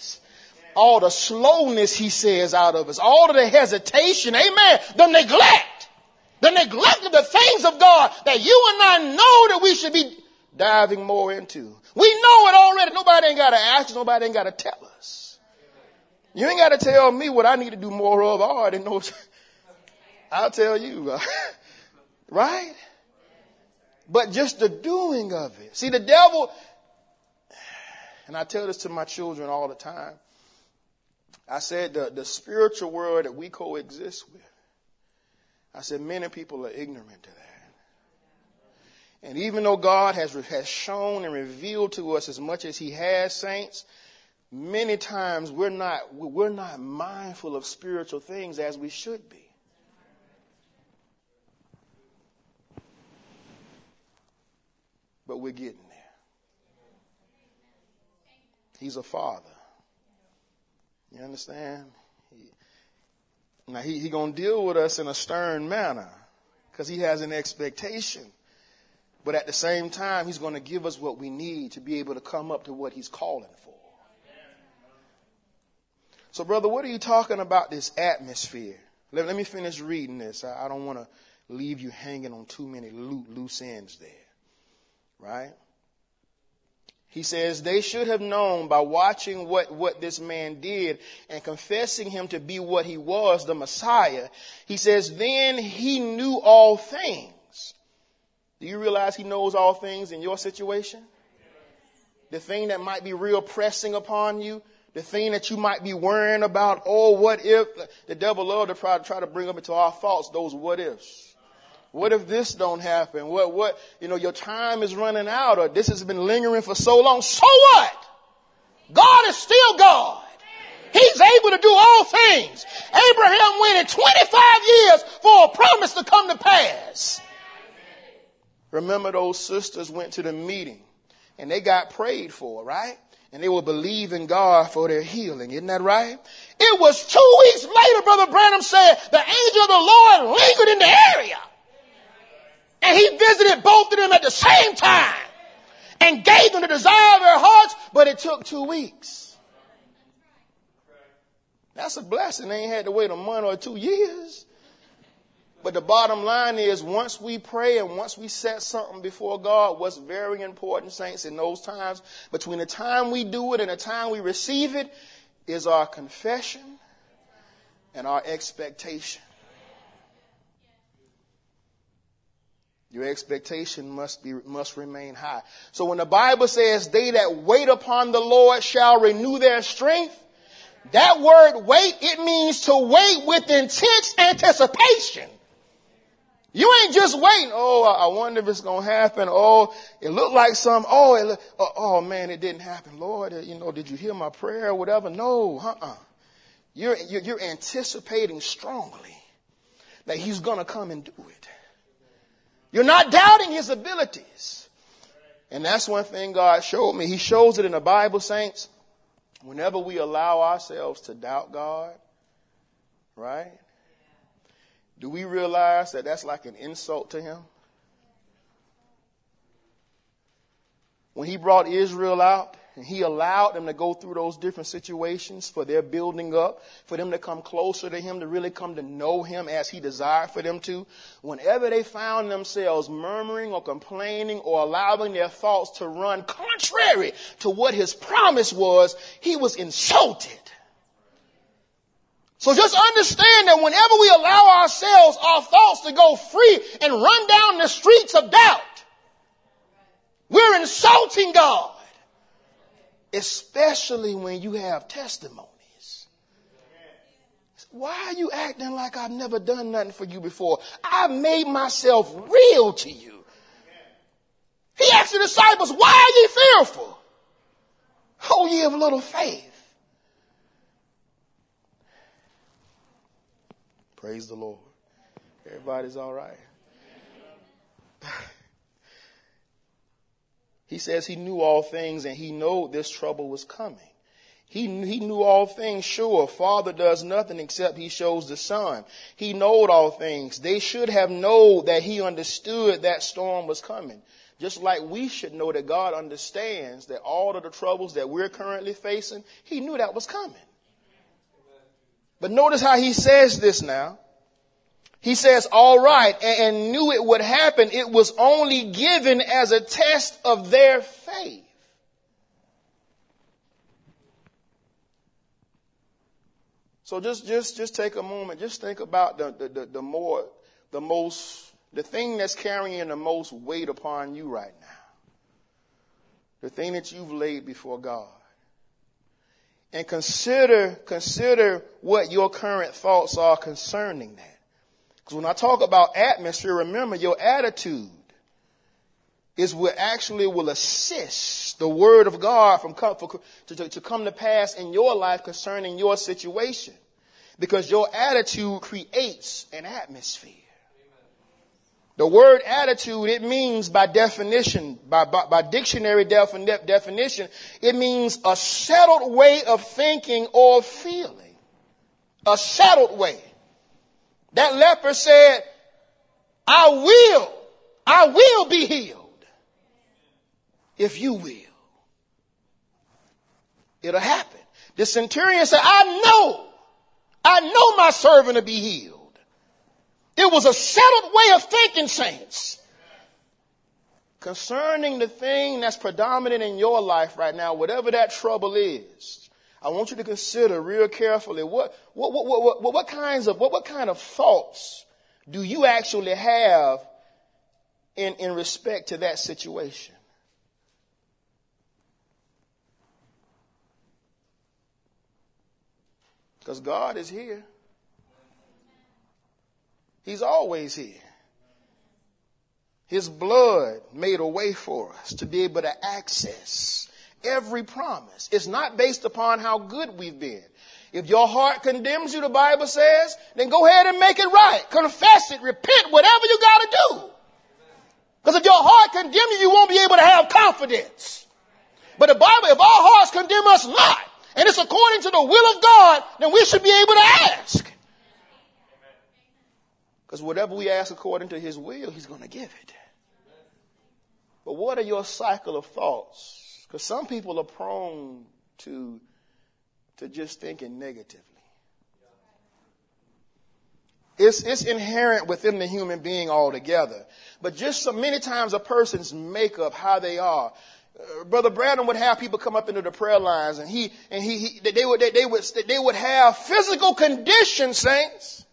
all the slowness, he says, out of us, all of the hesitation, amen, the neglect, the neglect of the things of God that you and I know that we should be diving more into. We know it already. Nobody ain't got to ask, nobody ain't got to tell us. You ain't got to tell me what I need to do more of. I already know. I'll tell you. right? But just the doing of it. See, the devil, and I tell this to my children all the time. I said the, the spiritual world that we coexist with. I said many people are ignorant to that. And even though God has, has shown and revealed to us as much as He has, saints, many times we're not, we're not mindful of spiritual things as we should be. But we're getting there. He's a father. You understand? He, now he, he gonna deal with us in a stern manner because he has an expectation. But at the same time, he's going to give us what we need to be able to come up to what he's calling for. So, brother, what are you talking about this atmosphere? Let, let me finish reading this. I, I don't want to leave you hanging on too many loose ends there. Right? He says they should have known by watching what, what this man did and confessing him to be what he was, the Messiah. He says, then he knew all things. Do you realize he knows all things in your situation? The thing that might be real pressing upon you, the thing that you might be worrying about, oh, what if? The devil loves to try, try to bring up into our thoughts those what ifs. What if this don't happen? What, what, you know, your time is running out or this has been lingering for so long. So what? God is still God. He's able to do all things. Abraham waited 25 years for a promise to come to pass. Remember those sisters went to the meeting and they got prayed for, right? And they were believing God for their healing. Isn't that right? It was two weeks later, Brother Branham said, the angel of the Lord lingered in the area. And he visited both of them at the same time and gave them the desire of their hearts, but it took two weeks. That's a blessing. They ain't had to wait a month or two years. But the bottom line is once we pray and once we set something before God, what's very important, saints, in those times, between the time we do it and the time we receive it, is our confession and our expectation. Your expectation must be, must remain high. So when the Bible says, they that wait upon the Lord shall renew their strength, that word wait, it means to wait with intense anticipation. You ain't just waiting. Oh, I wonder if it's going to happen. Oh, it looked like some. Oh, it, oh, oh, man, it didn't happen. Lord, uh, you know, did you hear my prayer or whatever? No, uh-uh. You're, you're, you're anticipating strongly that he's going to come and do it. You're not doubting his abilities. And that's one thing God showed me. He shows it in the Bible, saints. Whenever we allow ourselves to doubt God, right? Do we realize that that's like an insult to him? When he brought Israel out, he allowed them to go through those different situations for their building up, for them to come closer to him, to really come to know him as he desired for them to. Whenever they found themselves murmuring or complaining or allowing their thoughts to run contrary to what his promise was, he was insulted. So just understand that whenever we allow ourselves, our thoughts to go free and run down the streets of doubt, we're insulting God especially when you have testimonies. Why are you acting like I've never done nothing for you before? I've made myself real to you. He asked the disciples, why are ye fearful? Oh, ye of little faith. Praise the Lord. Everybody's all right. He says he knew all things and he knew this trouble was coming. He, he knew all things, sure. Father does nothing except he shows the son. He knowed all things. They should have known that he understood that storm was coming. Just like we should know that God understands that all of the troubles that we're currently facing, he knew that was coming. But notice how he says this now. He says, all right, and knew it would happen. It was only given as a test of their faith. So just, just, just take a moment. Just think about the, the, the, the more, the most, the thing that's carrying the most weight upon you right now. The thing that you've laid before God. And consider, consider what your current thoughts are concerning that. Because when I talk about atmosphere, remember your attitude is what actually will assist the word of God from come, for, to, to, to come to pass in your life concerning your situation. Because your attitude creates an atmosphere. The word attitude, it means by definition, by, by, by dictionary defin- definition, it means a settled way of thinking or feeling. A settled way. That leper said, I will, I will be healed if you will. It'll happen. The centurion said, I know, I know my servant to be healed. It was a settled way of thinking, saints. Concerning the thing that's predominant in your life right now, whatever that trouble is, I want you to consider real carefully what, what, what, what, what, what kinds of, what, what kind of thoughts do you actually have in, in respect to that situation? Because God is here. He's always here. His blood made a way for us to be able to access every promise. It's not based upon how good we've been. If your heart condemns you, the Bible says, then go ahead and make it right. Confess it, repent, whatever you got to do. Because if your heart condemns you, you won't be able to have confidence. But the Bible, if our hearts condemn us not, and it's according to the will of God, then we should be able to ask. Because whatever we ask according to His will, He's going to give it. But what are your cycle of thoughts? Because some people are prone to, to just thinking negatively. It's, it's inherent within the human being altogether. But just so many times a person's makeup, how they are. Uh, Brother Branham would have people come up into the prayer lines and he, and he, he they would, they, they would, they would have physical condition, saints,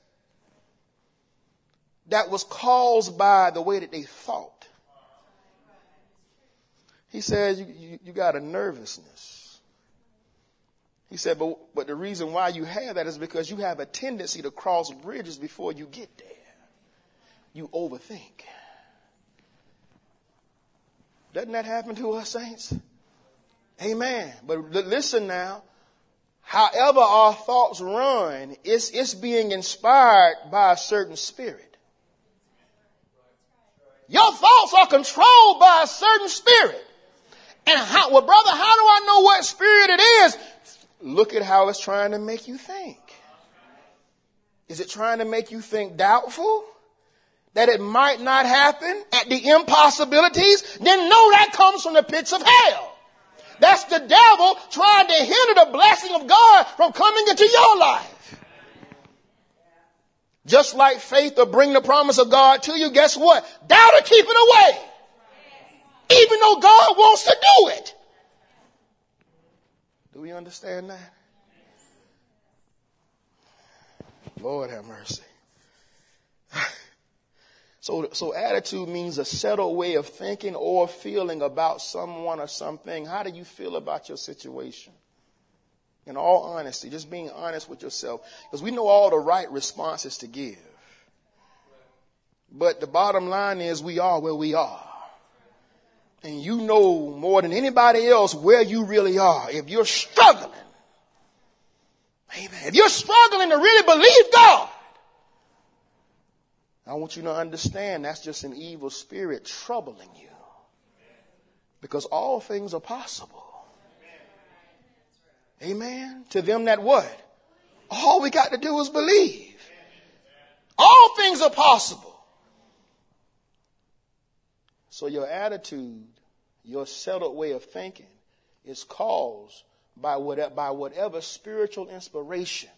that was caused by the way that they thought. He says, you, you, you got a nervousness. He said, but, but the reason why you have that is because you have a tendency to cross bridges before you get there. You overthink. Doesn't that happen to us, saints? Amen. But listen now. However our thoughts run, it's, it's being inspired by a certain spirit. Your thoughts are controlled by a certain spirit. And how, well, brother, how do I know what spirit it is? Look at how it's trying to make you think. Is it trying to make you think doubtful? That it might not happen at the impossibilities? Then know that comes from the pits of hell. That's the devil trying to hinder the blessing of God from coming into your life. Just like faith will bring the promise of God to you, guess what? Doubt will keep it away even though God wants to do it. Do we understand that? Lord have mercy. So, so attitude means a settled way of thinking or feeling about someone or something. How do you feel about your situation? In all honesty, just being honest with yourself. Because we know all the right responses to give. But the bottom line is we are where we are and you know more than anybody else where you really are. If you're struggling, amen. If you're struggling to really believe God, I want you to understand that's just an evil spirit troubling you. Because all things are possible. Amen. To them that what? All we got to do is believe. All things are possible. So your attitude, your settled way of thinking is caused by whatever, by whatever spiritual inspiration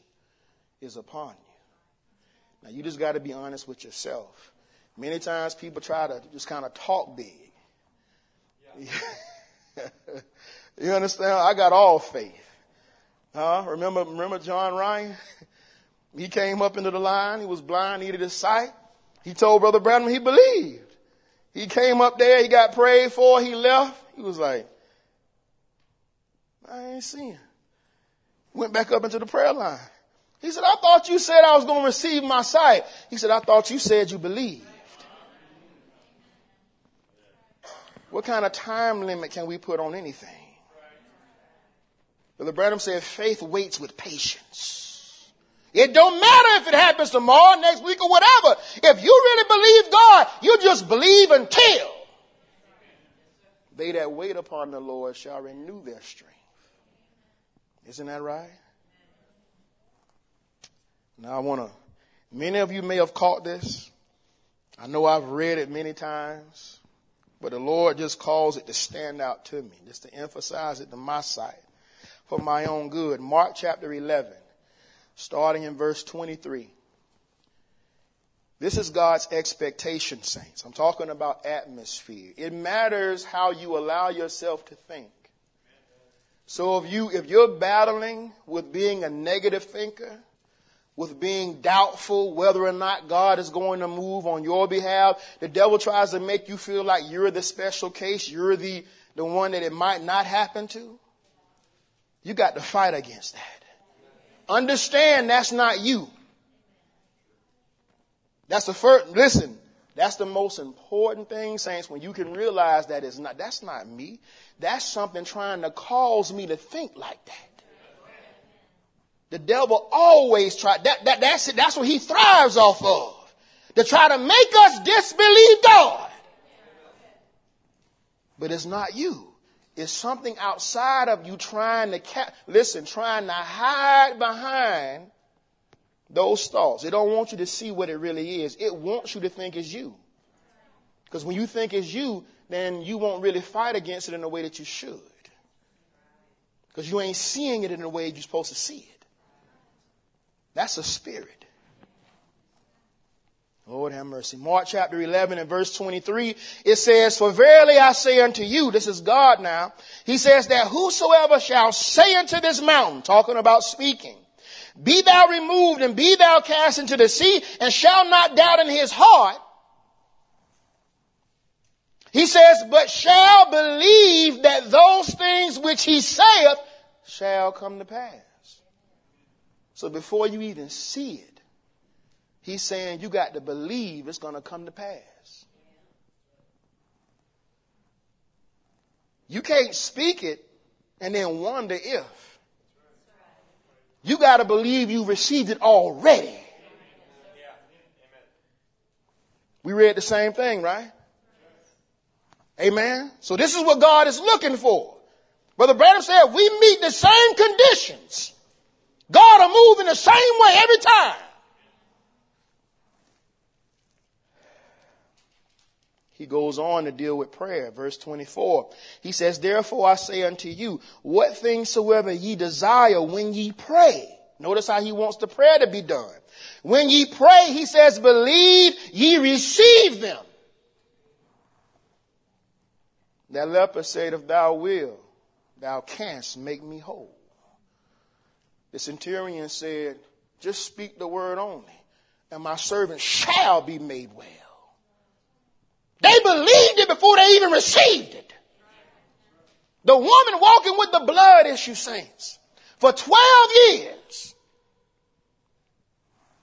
is upon you. Now you just got to be honest with yourself. Many times people try to just kind of talk big. Yeah. you understand? I got all faith. Huh? Remember, remember John Ryan? He came up into the line. He was blind, needed his sight. He told Brother Branham he believed. He came up there, he got prayed for, he left. He was like, I ain't seeing. Went back up into the prayer line. He said, I thought you said I was going to receive my sight. He said, I thought you said you believed. What kind of time limit can we put on anything? Brother Branham said, faith waits with patience. It don't matter if it happens tomorrow, next week, or whatever. If you really believe God, you just believe until. They that wait upon the Lord shall renew their strength. Isn't that right? Now I want to, many of you may have caught this. I know I've read it many times, but the Lord just calls it to stand out to me, just to emphasize it to my sight for my own good. Mark chapter 11 starting in verse 23. This is God's expectation, saints. I'm talking about atmosphere. It matters how you allow yourself to think. So if you, if you're battling with being a negative thinker, with being doubtful whether or not God is going to move on your behalf, the devil tries to make you feel like you're the special case, you're the, the one that it might not happen to. You got to fight against that. Understand that's not you. That's the first, listen, That's the most important thing, saints, when you can realize that it's not, that's not me. That's something trying to cause me to think like that. The devil always try that, that that's it, that's what he thrives off of. To try to make us disbelieve God. But it's not you. It's something outside of you trying to cap- listen, trying to hide behind those thoughts. It don't want you to see what it really is. It wants you to think it's you. Because when you think it's you, then you won't really fight against it in the way that you should. Because you ain't seeing it in the way you're supposed to see it. That's a spirit. Lord have mercy. Mark chapter 11 and verse 23, it says, For verily I say unto you, this is God now, he says that whosoever shall say unto this mountain, talking about speaking, be thou removed and be thou cast into the sea and shall not doubt in his heart. He says, but shall believe that those things which he saith shall come to pass. So before you even see it, he's saying you got to believe it's going to come to pass. You can't speak it and then wonder if. You got to believe you received it already. We read the same thing, right? Amen. So this is what God is looking for. Brother Branham said, we meet the same conditions. God will move in the same way every time. He goes on to deal with prayer. Verse 24. He says, Therefore I say unto you, what things soever ye desire when ye pray. Notice how he wants the prayer to be done. When ye pray, he says, believe ye receive them. That leper said, If thou will, thou canst make me whole. The centurion said, Just speak the word only, and my servant shall be made well. They believed it before they even received it. The woman walking with the blood issue saints for 12 years,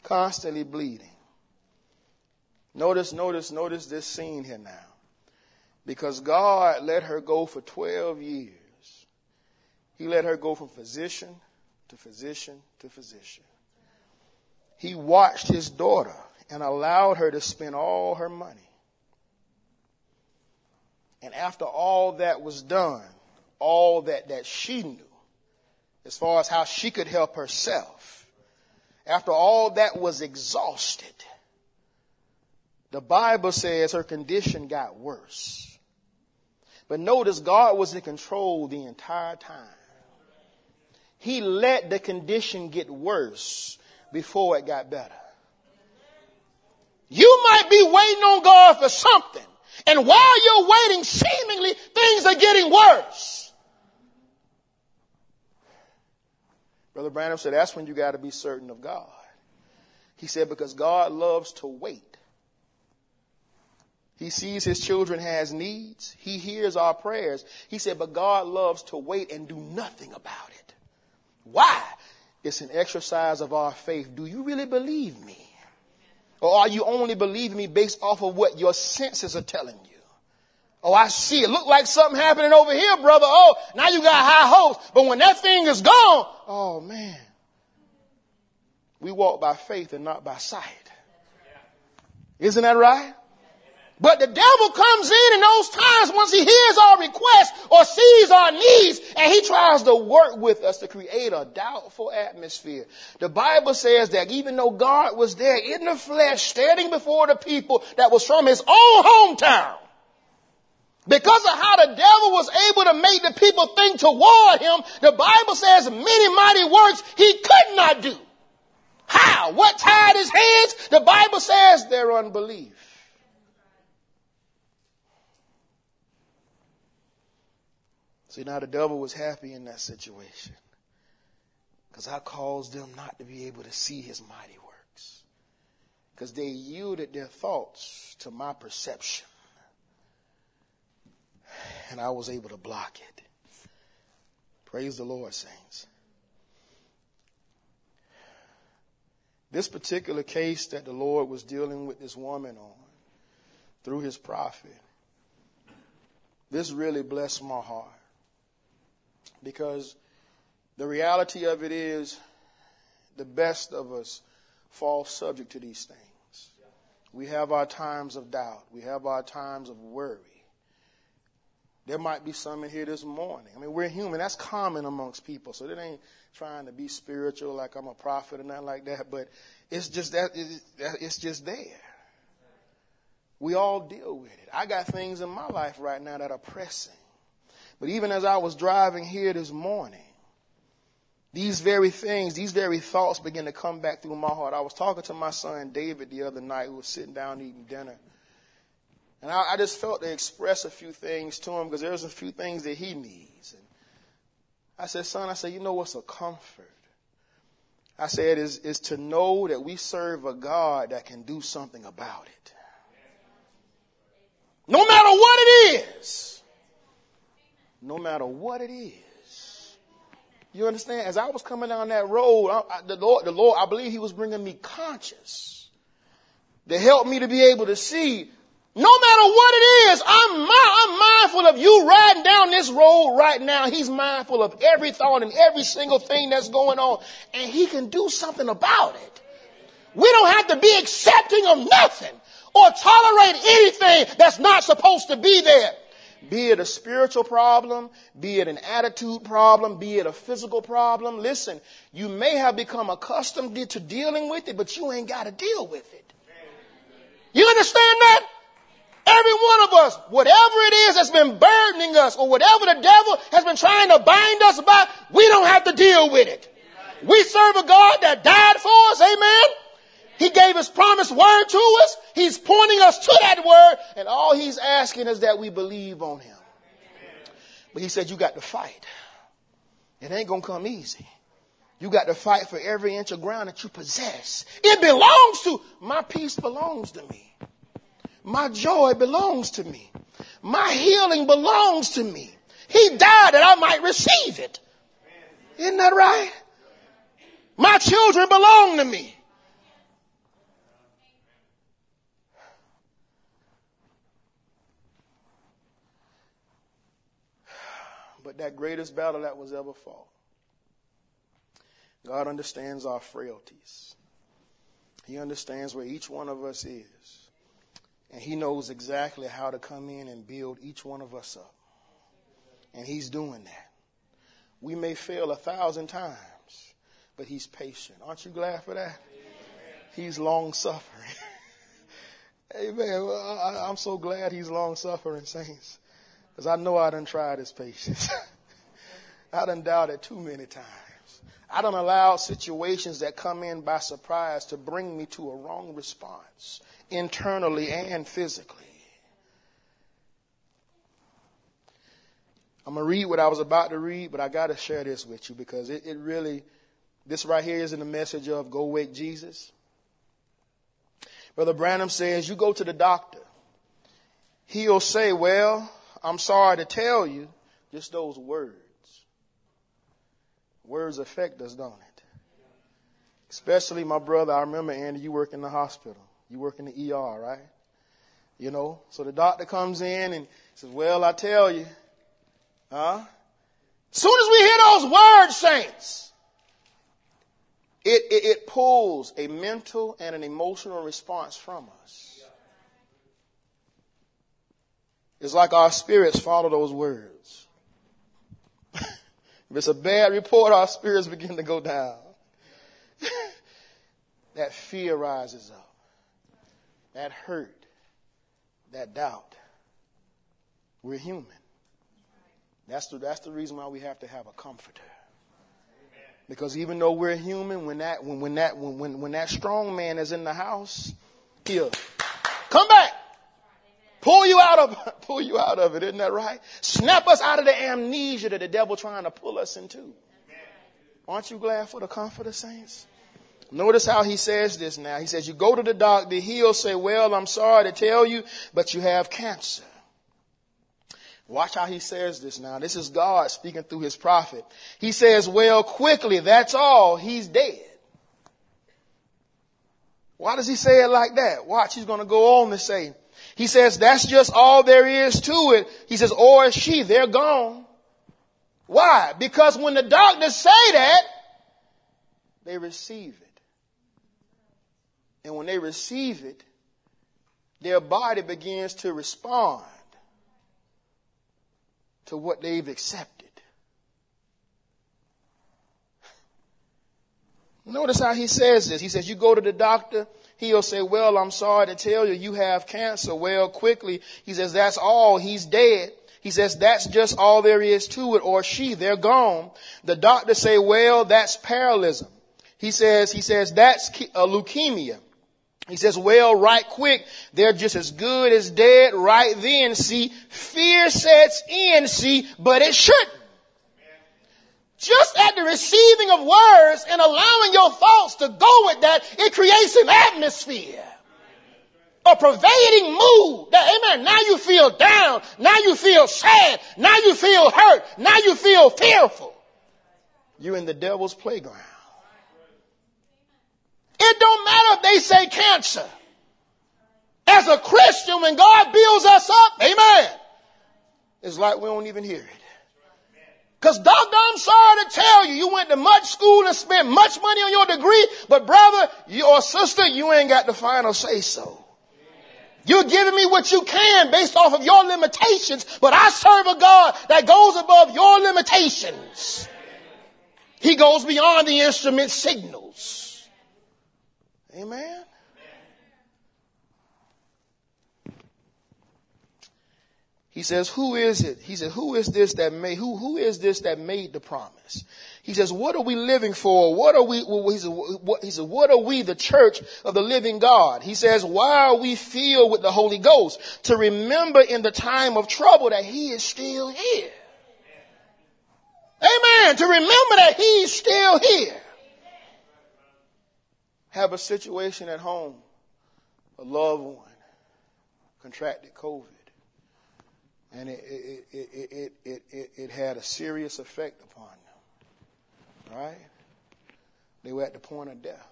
constantly bleeding. Notice, notice, notice this scene here now. Because God let her go for 12 years. He let her go from physician to physician to physician. He watched his daughter and allowed her to spend all her money. And after all that was done, all that, that she knew, as far as how she could help herself, after all that was exhausted, the Bible says her condition got worse. But notice God was in control the entire time. He let the condition get worse before it got better. You might be waiting on God for something. And while you're waiting, seemingly things are getting worse. Brother Branham said that's when you got to be certain of God. He said because God loves to wait. He sees his children has needs. He hears our prayers. He said, but God loves to wait and do nothing about it. Why? It's an exercise of our faith. Do you really believe me? Or are you only believing me based off of what your senses are telling you? Oh, I see it. Look like something happening over here, brother. Oh, now you got high hopes. But when that thing is gone, oh man. We walk by faith and not by sight. Isn't that right? But the devil comes in in those times once he hears our requests or sees our needs and he tries to work with us to create a doubtful atmosphere. The Bible says that even though God was there in the flesh standing before the people that was from his own hometown, because of how the devil was able to make the people think toward him, the Bible says many mighty works he could not do. How? What tied his hands? The Bible says their unbelief. See, now the devil was happy in that situation because I caused them not to be able to see his mighty works because they yielded their thoughts to my perception and I was able to block it. Praise the Lord, saints. This particular case that the Lord was dealing with this woman on through his prophet. This really blessed my heart because the reality of it is the best of us fall subject to these things. We have our times of doubt. We have our times of worry. There might be some in here this morning. I mean, we're human. That's common amongst people. So it ain't trying to be spiritual like I'm a prophet or nothing like that. But it's just that it's just there. We all deal with it. I got things in my life right now that are pressing. But even as I was driving here this morning, these very things, these very thoughts begin to come back through my heart. I was talking to my son David the other night, who was sitting down eating dinner. And I, I just felt to express a few things to him because there's a few things that he needs. And I said, son, I said, you know what's a comfort? I said, is, is to know that we serve a God that can do something about it. No matter what it is. No matter what it is. You understand? As I was coming down that road, I, I, the Lord, the Lord, I believe He was bringing me conscious to help me to be able to see no matter what it is, I'm, I'm mindful of you riding down this road right now. He's mindful of every thought and every single thing that's going on, and he can do something about it. We don't have to be accepting of nothing or tolerate anything that's not supposed to be there. Be it a spiritual problem, be it an attitude problem, be it a physical problem. Listen, you may have become accustomed to dealing with it, but you ain't got to deal with it. You understand that? Every one of us, whatever it is that's been burdening us or whatever the devil has been trying to bind us about, we don't have to deal with it. We serve a God that died for us. Amen. He gave his promised word to us. He's pointing us to that word and all he's asking is that we believe on him. But he said, you got to fight. It ain't going to come easy. You got to fight for every inch of ground that you possess. It belongs to, my peace belongs to me. My joy belongs to me. My healing belongs to me. He died that I might receive it. Isn't that right? My children belong to me. That greatest battle that was ever fought, God understands our frailties. He understands where each one of us is. And He knows exactly how to come in and build each one of us up. And He's doing that. We may fail a thousand times, but He's patient. Aren't you glad for that? He's long suffering. Amen. Well, I, am so glad He's long suffering, saints. Because I know I done tried His patience. I done doubted too many times. I don't allow situations that come in by surprise to bring me to a wrong response internally and physically. I'm going to read what I was about to read, but I got to share this with you because it, it really, this right here is in the message of go wake Jesus. Brother Branham says, you go to the doctor. He'll say, well, I'm sorry to tell you, just those words. Words affect us, don't it? Especially my brother, I remember, Andy, you work in the hospital. You work in the ER, right? You know, so the doctor comes in and says, well, I tell you, huh? As soon as we hear those words, saints, it, it, it pulls a mental and an emotional response from us. It's like our spirits follow those words. if it's a bad report, our spirits begin to go down. that fear rises up that hurt, that doubt. We're human. That's the, that's the reason why we have to have a comforter. Because even though we're human, when that when, when that when, when, when that strong man is in the house, he'll come back. Pull you out of pull you out of it, isn't that right? Snap us out of the amnesia that the devil trying to pull us into. Aren't you glad for the comforter, saints? Notice how he says this now. He says, you go to the doctor, he'll say, well, I'm sorry to tell you, but you have cancer. Watch how he says this now. This is God speaking through his prophet. He says, well, quickly, that's all. He's dead. Why does he say it like that? Watch, he's going to go on to say, He says, that's just all there is to it. He says, or she, they're gone. Why? Because when the doctors say that, they receive it. And when they receive it, their body begins to respond to what they've accepted. Notice how he says this. He says, you go to the doctor, he'll say, well, I'm sorry to tell you, you have cancer. Well, quickly, he says, that's all. He's dead. He says, that's just all there is to it, or she, they're gone. The doctor say, well, that's parallelism. He says, he says, that's a uh, leukemia. He says, well, right quick, they're just as good as dead right then. See, fear sets in, see, but it shouldn't. Just at the receiving of words and allowing your thoughts to go with that, it creates an atmosphere. A pervading mood. That, amen. Now you feel down. Now you feel sad. Now you feel hurt. Now you feel fearful. You're in the devil's playground. It don't matter if they say cancer. As a Christian, when God builds us up, amen, it's like we don't even hear it. Cause doctor, I'm sorry to tell you, you went to much school and spent much money on your degree, but brother or sister, you ain't got the final say so. You're giving me what you can based off of your limitations, but I serve a God that goes above your limitations. He goes beyond the instrument signals. Amen. He says, who is it? He said, who is this that made, who, who is this that made the promise? He says, what are we living for? What are we, he said, what, he said, what are we, the church of the living God? He says, why are we filled with the Holy Ghost? To remember in the time of trouble that he is still here. Amen. To remember that he's still here. Have a situation at home, a loved one contracted COVID and it, it, it, it, it, it, had a serious effect upon them. Right? They were at the point of death.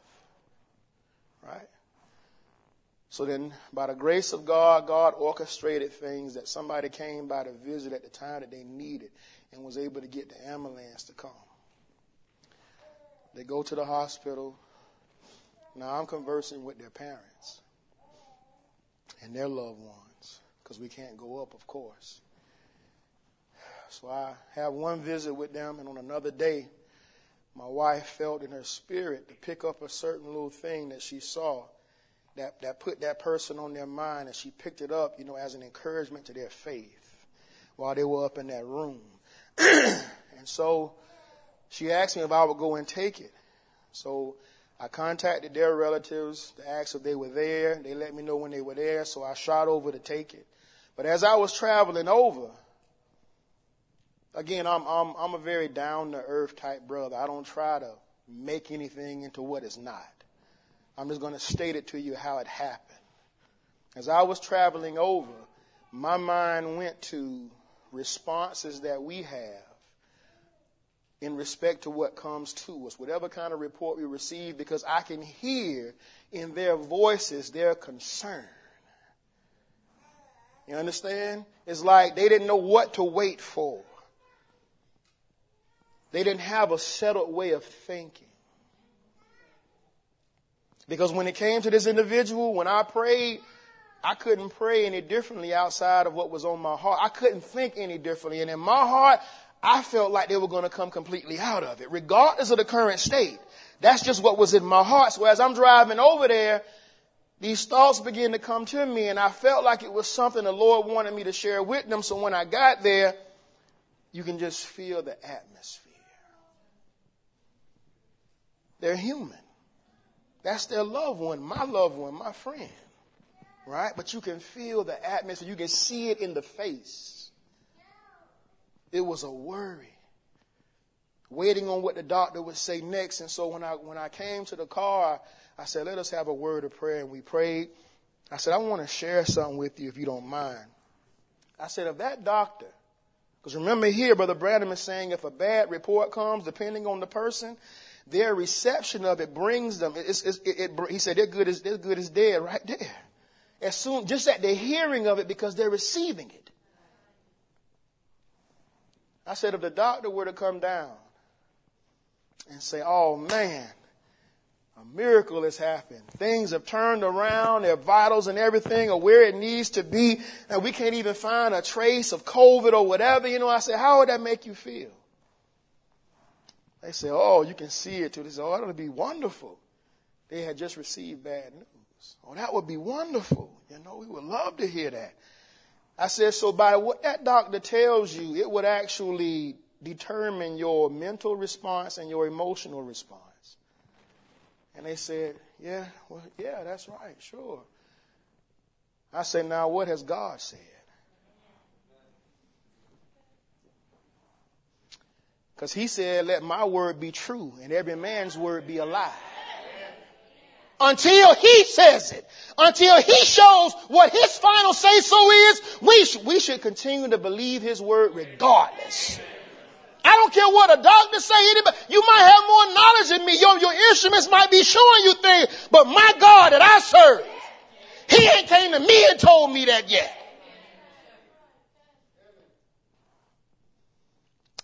Right? So then, by the grace of God, God orchestrated things that somebody came by to visit at the time that they needed and was able to get the ambulance to come. They go to the hospital. Now I'm conversing with their parents and their loved ones because we can't go up, of course. So I have one visit with them, and on another day, my wife felt in her spirit to pick up a certain little thing that she saw that, that put that person on their mind, and she picked it up, you know, as an encouragement to their faith while they were up in that room. and so she asked me if I would go and take it. So I contacted their relatives to ask if they were there. They let me know when they were there, so I shot over to take it. But as I was traveling over, again, I'm, I'm, I'm a very down to earth type brother. I don't try to make anything into what it's not. I'm just going to state it to you how it happened. As I was traveling over, my mind went to responses that we have in respect to what comes to us, whatever kind of report we receive, because I can hear in their voices their concern. You understand? It's like they didn't know what to wait for. They didn't have a settled way of thinking. Because when it came to this individual, when I prayed, I couldn't pray any differently outside of what was on my heart. I couldn't think any differently. And in my heart, I felt like they were going to come completely out of it, regardless of the current state. That's just what was in my heart. So as I'm driving over there, these thoughts began to come to me, and I felt like it was something the Lord wanted me to share with them. So when I got there, you can just feel the atmosphere. They're human. That's their loved one, my loved one, my friend. Right? But you can feel the atmosphere. You can see it in the face. It was a worry. Waiting on what the doctor would say next. And so when I, when I came to the car, I said, let us have a word of prayer. And we prayed. I said, I want to share something with you if you don't mind. I said, if that doctor, because remember here, Brother Branham is saying if a bad report comes, depending on the person, their reception of it brings them. It, it, he said, they're good as, they're good as dead right there. as soon, just at the hearing of it because they're receiving it. I said, if the doctor were to come down and say, oh man, a miracle has happened. Things have turned around, their vitals and everything are where it needs to be, and we can't even find a trace of COVID or whatever. You know, I said, how would that make you feel? They say, oh, you can see it too. They say, oh, that'll be wonderful. They had just received bad news. Oh, that would be wonderful. You know, we would love to hear that. I said, so by what that doctor tells you, it would actually determine your mental response and your emotional response. And they said, yeah, well, yeah, that's right, sure. I said, now what has God said? Because he said, let my word be true and every man's word be a lie until he says it, until he shows what his final say so is, we, sh- we should continue to believe his word regardless. Don't care what a doctor say, anybody, you might have more knowledge than me. Your, your instruments might be showing you things, but my God that I serve, he ain't came to me and told me that yet.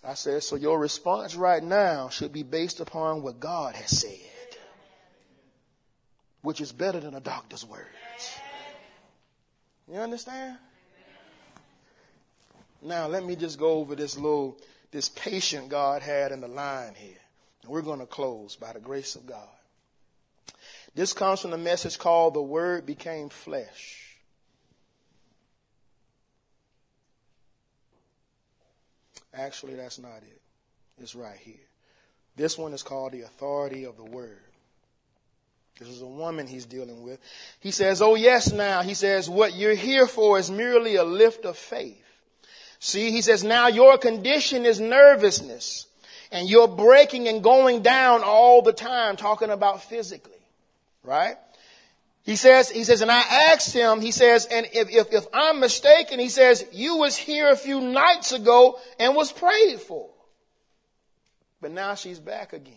I said, so your response right now should be based upon what God has said which is better than a doctor's words. You understand? Now, let me just go over this little, this patient God had in the line here. And we're going to close by the grace of God. This comes from the message called The Word Became Flesh. Actually, that's not it. It's right here. This one is called The Authority of the Word. This is a woman he's dealing with. He says, Oh, yes, now. He says, What you're here for is merely a lift of faith. See, he says, Now your condition is nervousness, and you're breaking and going down all the time, talking about physically. Right? He says, he says, and I asked him, he says, and if, if, if I'm mistaken, he says, you was here a few nights ago and was prayed for. But now she's back again.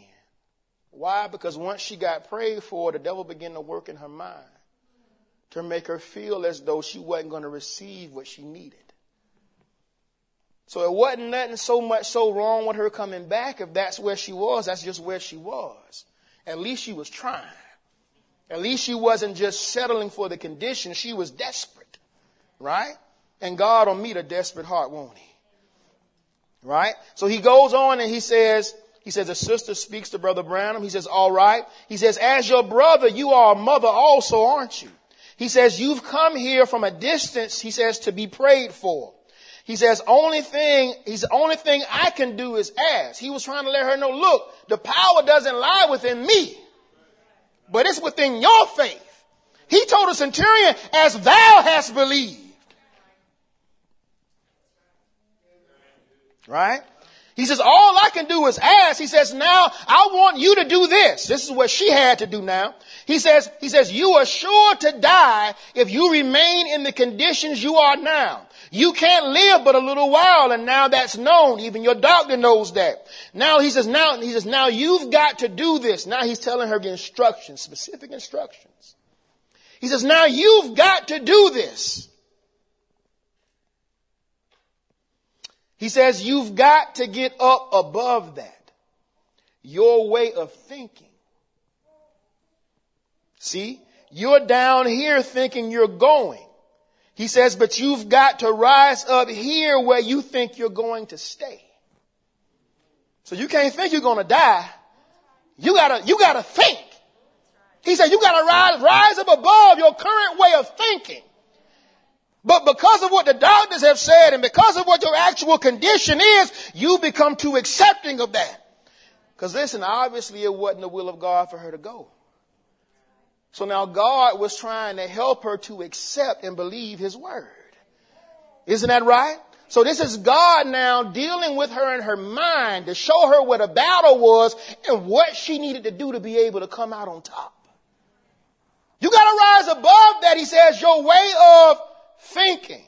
Why? Because once she got prayed for, the devil began to work in her mind to make her feel as though she wasn't going to receive what she needed. So it wasn't nothing so much so wrong with her coming back. If that's where she was, that's just where she was. At least she was trying. At least she wasn't just settling for the condition. She was desperate. Right? And God will meet a desperate heart, won't he? Right? So he goes on and he says, he says, a sister speaks to Brother Branham. He says, all right. He says, as your brother, you are a mother also, aren't you? He says, you've come here from a distance, he says, to be prayed for. He says, only thing, he's the only thing I can do is ask. He was trying to let her know, look, the power doesn't lie within me, but it's within your faith. He told the centurion, as thou hast believed. Right? He says, all I can do is ask. He says, now I want you to do this. This is what she had to do now. He says, he says, you are sure to die if you remain in the conditions you are now. You can't live but a little while and now that's known. Even your doctor knows that. Now he says, now, he says, now you've got to do this. Now he's telling her the instructions, specific instructions. He says, now you've got to do this. He says you've got to get up above that. Your way of thinking. See, you're down here thinking you're going. He says, but you've got to rise up here where you think you're going to stay. So you can't think you're going to die. You gotta, you gotta think. He said, you gotta rise, rise up above your current way of thinking. But because of what the doctors have said and because of what your actual condition is, you become too accepting of that. Because listen, obviously it wasn't the will of God for her to go. So now God was trying to help her to accept and believe his word. Isn't that right? So this is God now dealing with her in her mind to show her what a battle was and what she needed to do to be able to come out on top. You gotta rise above that, he says, your way of thinking.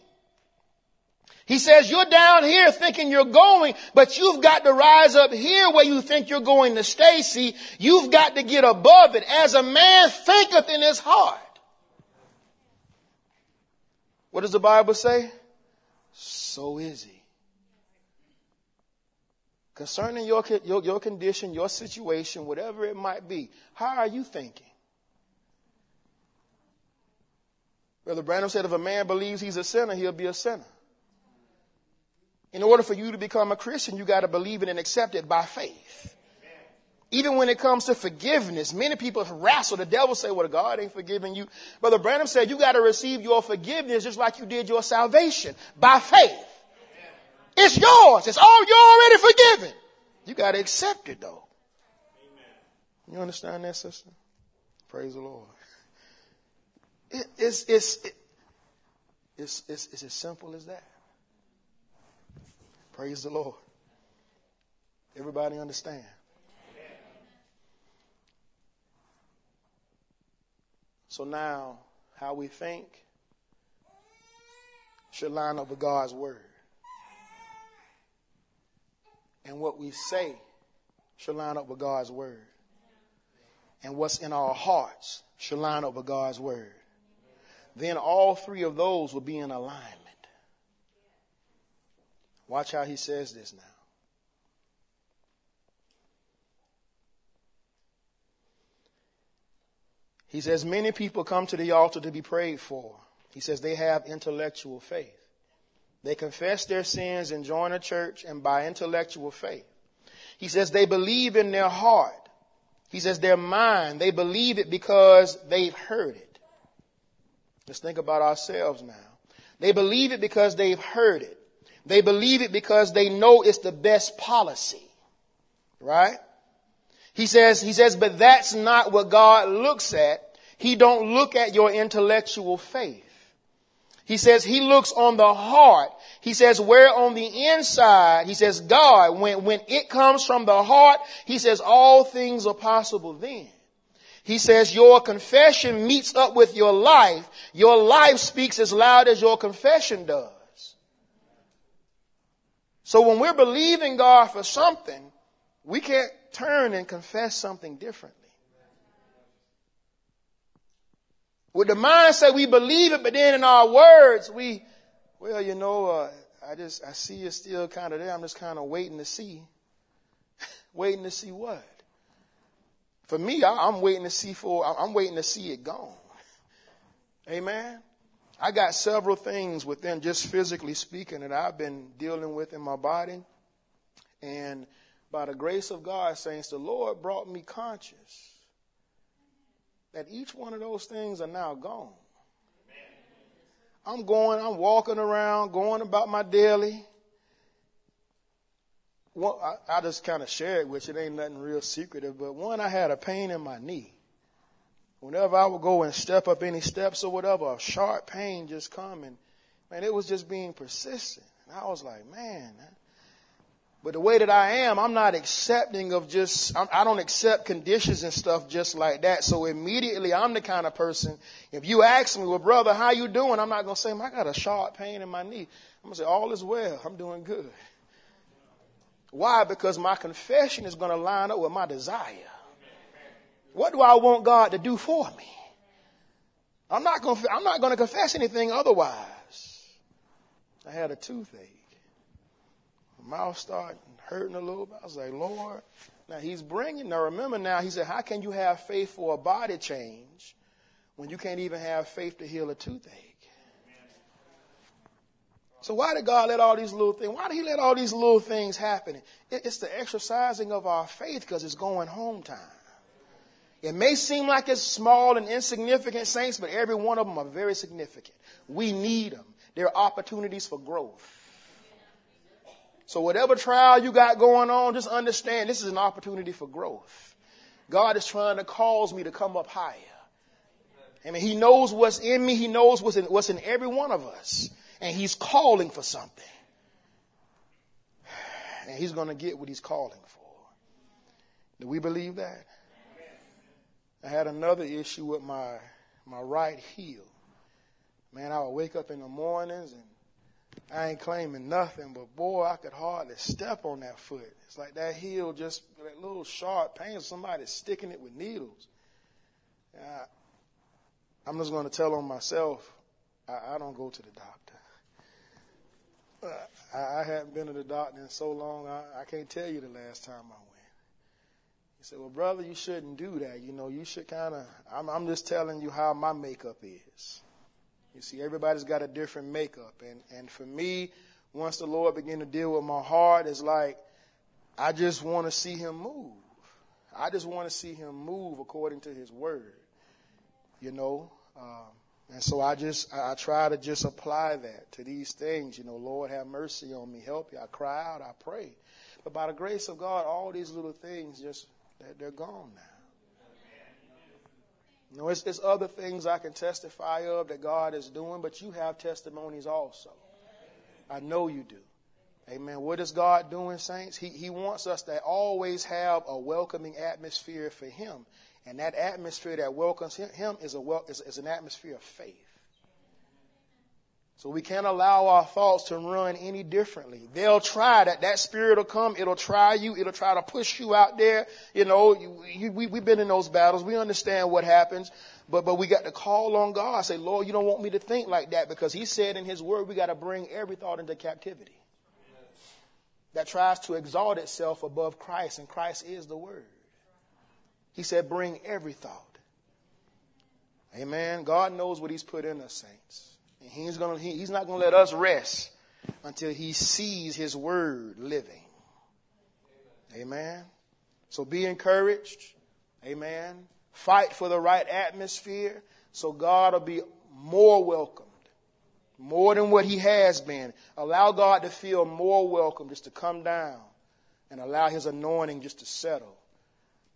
He says, you're down here thinking you're going, but you've got to rise up here where you think you're going to stay. See, you've got to get above it. As a man thinketh in his heart. What does the Bible say? So is he. Concerning your, your, your condition, your situation, whatever it might be, how are you thinking? Brother Branham said if a man believes he's a sinner, he'll be a sinner. In order for you to become a Christian, you got to believe it and accept it by faith. Even when it comes to forgiveness, many people wrestle. The devil say, well, God ain't forgiving you. Brother Branham said, you got to receive your forgiveness just like you did your salvation by faith. It's yours. It's all you're already forgiven. You got to accept it though. You understand that, sister? Praise the Lord. It, it's, it's, it's, it's, it's as simple as that. Praise the Lord. Everybody understand? So now, how we think should line up with God's word. And what we say should line up with God's word. And what's in our hearts should line up with God's word. Then all three of those will be in alignment. Watch how he says this now. He says, Many people come to the altar to be prayed for. He says they have intellectual faith. They confess their sins and join a church and by intellectual faith. He says they believe in their heart. He says their mind, they believe it because they've heard it. Let's think about ourselves now. They believe it because they've heard it. They believe it because they know it's the best policy. Right? He says, he says, but that's not what God looks at. He don't look at your intellectual faith. He says he looks on the heart. He says where on the inside, he says God, when, when it comes from the heart, he says all things are possible then. He says your confession meets up with your life. Your life speaks as loud as your confession does. So when we're believing God for something, we can't turn and confess something differently. With the mindset we believe it, but then in our words, we, well, you know, uh, I just, I see you still kind of there. I'm just kind of waiting to see. waiting to see what? For me, I, am waiting to see for, I'm waiting to see it gone. Amen. I got several things within just physically speaking that I've been dealing with in my body. And by the grace of God, saints, the Lord brought me conscious that each one of those things are now gone. I'm going, I'm walking around, going about my daily. I, I just kind of share it with you. It ain't nothing real secretive, but one, I had a pain in my knee. Whenever I would go and step up any steps or whatever, a sharp pain just come and man, it was just being persistent. And I was like, man, but the way that I am, I'm not accepting of just, I don't accept conditions and stuff just like that. So immediately I'm the kind of person, if you ask me, well, brother, how you doing? I'm not going to say, I got a sharp pain in my knee. I'm going to say, all is well. I'm doing good. Why? Because my confession is going to line up with my desire. What do I want God to do for me? I'm not going to, I'm not going to confess anything otherwise. I had a toothache My mouth started hurting a little bit. I was like, Lord, now he's bringing, now remember now, he said, how can you have faith for a body change when you can't even have faith to heal a toothache? So why did God let all these little things, why did he let all these little things happen? It's the exercising of our faith because it's going home time. It may seem like it's small and insignificant, saints, but every one of them are very significant. We need them. They're opportunities for growth. So whatever trial you got going on, just understand this is an opportunity for growth. God is trying to cause me to come up higher. I mean, He knows what's in me. He knows what's in, what's in every one of us. And He's calling for something. And He's going to get what He's calling for. Do we believe that? I had another issue with my, my right heel. Man, I would wake up in the mornings and I ain't claiming nothing, but boy, I could hardly step on that foot. It's like that heel just, that little sharp pain, somebody sticking it with needles. I, I'm just going to tell on myself. I, I don't go to the doctor. I, I haven't been to the doctor in so long, I, I can't tell you the last time I went. He said, Well, brother, you shouldn't do that. You know, you should kind of, I'm, I'm just telling you how my makeup is. You see, everybody's got a different makeup. And, and for me, once the Lord began to deal with my heart, it's like, I just want to see him move. I just want to see him move according to his word. You know, um, and so I just, I, try to just apply that to these things. You know, Lord, have mercy on me, help you. I cry out, I pray. But by the grace of God, all these little things just, they're, they're gone now. You know, it's, it's other things I can testify of that God is doing, but you have testimonies also. I know you do. Amen. What is God doing, saints? He, he wants us to always have a welcoming atmosphere for Him. And that atmosphere that welcomes him is, a wel- is, is an atmosphere of faith. So we can't allow our thoughts to run any differently. They'll try that. That spirit will come. It'll try you. It'll try to push you out there. You know, you, you, we, we've been in those battles. We understand what happens. But, but we got to call on God. Say, Lord, you don't want me to think like that because he said in his word, we got to bring every thought into captivity. That tries to exalt itself above Christ and Christ is the word. He said, bring every thought. Amen. God knows what He's put in us, saints. And He's, gonna, he, he's not going to let us rest until He sees His word living. Amen. So be encouraged. Amen. Fight for the right atmosphere so God will be more welcomed, more than what He has been. Allow God to feel more welcome just to come down and allow His anointing just to settle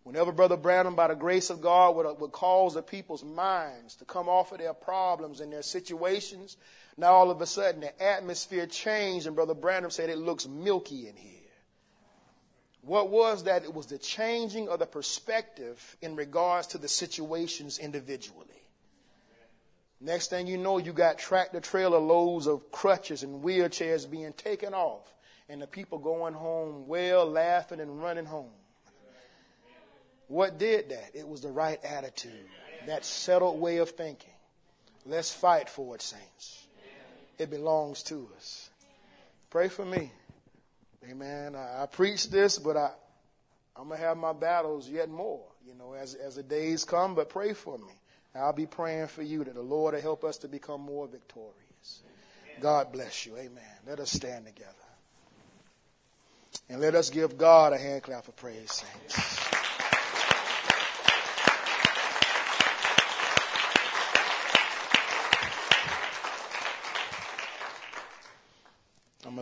Whenever Brother Branham, by the grace of God, would, would cause the people's minds to come off of their problems and their situations, now all of a sudden the atmosphere changed, and Brother Branham said it looks milky in here. What was that? It was the changing of the perspective in regards to the situations individually. Next thing you know, you got tractor trailer loads of crutches and wheelchairs being taken off, and the people going home well, laughing and running home. What did that? It was the right attitude, that settled way of thinking. Let's fight for it, saints. It belongs to us. Pray for me. Amen. I, I preach this, but I, I'm going to have my battles yet more, you know, as, as the days come, but pray for me. I'll be praying for you that the Lord will help us to become more victorious. God bless you. Amen. Let us stand together. And let us give God a hand clap of praise, saints.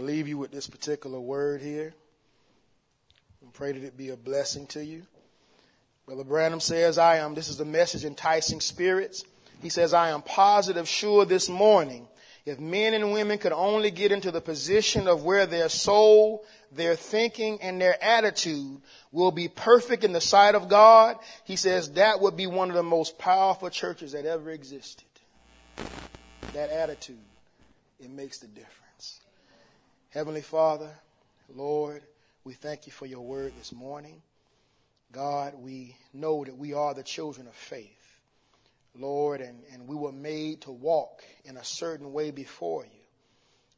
To leave you with this particular word here. And pray that it be a blessing to you. Brother Branham says, I am, this is the message, enticing spirits. He says, I am positive sure this morning if men and women could only get into the position of where their soul, their thinking, and their attitude will be perfect in the sight of God, he says that would be one of the most powerful churches that ever existed. That attitude, it makes the difference. Heavenly Father, Lord, we thank you for your word this morning. God, we know that we are the children of faith. Lord, and, and we were made to walk in a certain way before you.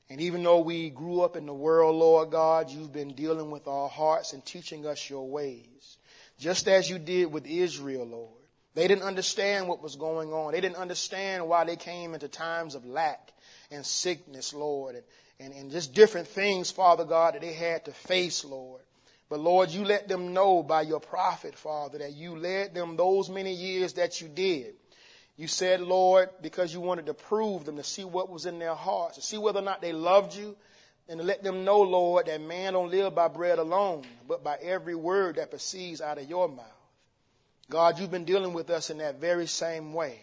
And even though we grew up in the world, Lord God, you've been dealing with our hearts and teaching us your ways. Just as you did with Israel, Lord. They didn't understand what was going on. They didn't understand why they came into times of lack and sickness, Lord, and, and, and just different things, Father God, that they had to face, Lord. But Lord, you let them know by your prophet, Father, that you led them those many years that you did. You said, Lord, because you wanted to prove them, to see what was in their hearts, to see whether or not they loved you, and to let them know, Lord, that man don't live by bread alone, but by every word that proceeds out of your mouth. God, you've been dealing with us in that very same way.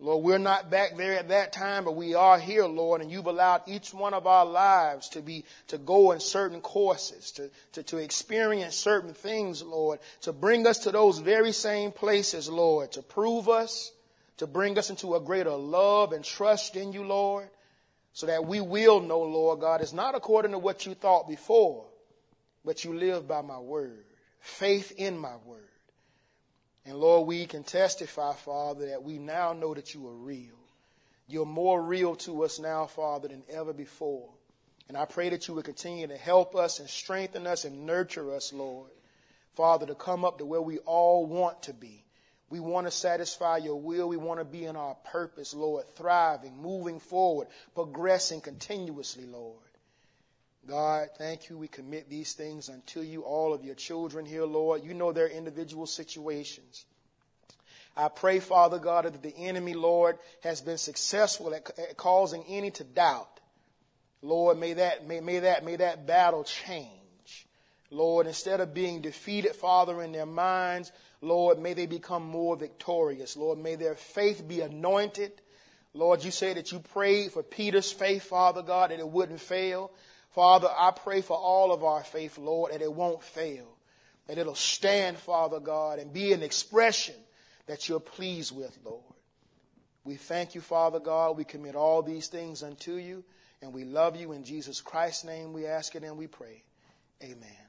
Lord, we're not back there at that time, but we are here, Lord, and you've allowed each one of our lives to be, to go in certain courses, to, to, to experience certain things, Lord, to bring us to those very same places, Lord, to prove us, to bring us into a greater love and trust in you, Lord, so that we will know, Lord God, it's not according to what you thought before, but you live by my word, faith in my word. And Lord, we can testify, Father, that we now know that you are real. You're more real to us now, Father, than ever before. And I pray that you would continue to help us and strengthen us and nurture us, Lord. Father, to come up to where we all want to be. We want to satisfy your will. We want to be in our purpose, Lord, thriving, moving forward, progressing continuously, Lord. God, thank you. We commit these things unto you, all of your children here, Lord. You know their individual situations. I pray, Father God, that the enemy, Lord, has been successful at, at causing any to doubt. Lord, may that, may, may, that, may that battle change. Lord, instead of being defeated, Father, in their minds, Lord, may they become more victorious. Lord, may their faith be anointed. Lord, you say that you prayed for Peter's faith, Father God, that it wouldn't fail. Father, I pray for all of our faith, Lord, that it won't fail, that it'll stand, Father God, and be an expression that you're pleased with, Lord. We thank you, Father God. We commit all these things unto you, and we love you. In Jesus Christ's name we ask it and we pray. Amen.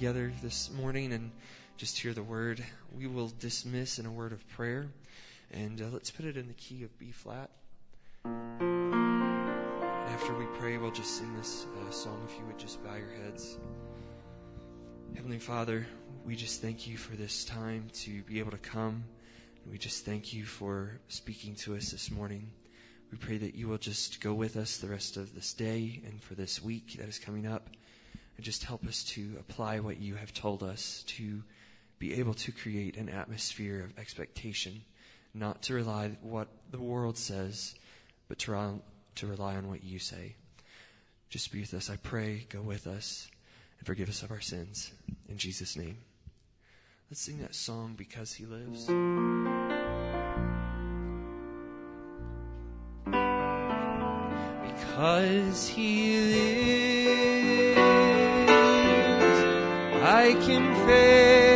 This morning and just hear the word, we will dismiss in a word of prayer. And uh, let's put it in the key of B flat. And After we pray, we'll just sing this uh, song if you would just bow your heads. Heavenly Father, we just thank you for this time to be able to come. We just thank you for speaking to us this morning. We pray that you will just go with us the rest of this day and for this week that is coming up. And just help us to apply what you have told us to be able to create an atmosphere of expectation, not to rely what the world says, but to, rely, to rely on what you say. Just be with us, I pray. Go with us and forgive us of our sins. In Jesus' name. Let's sing that song, Because He Lives. Because He lives. I can face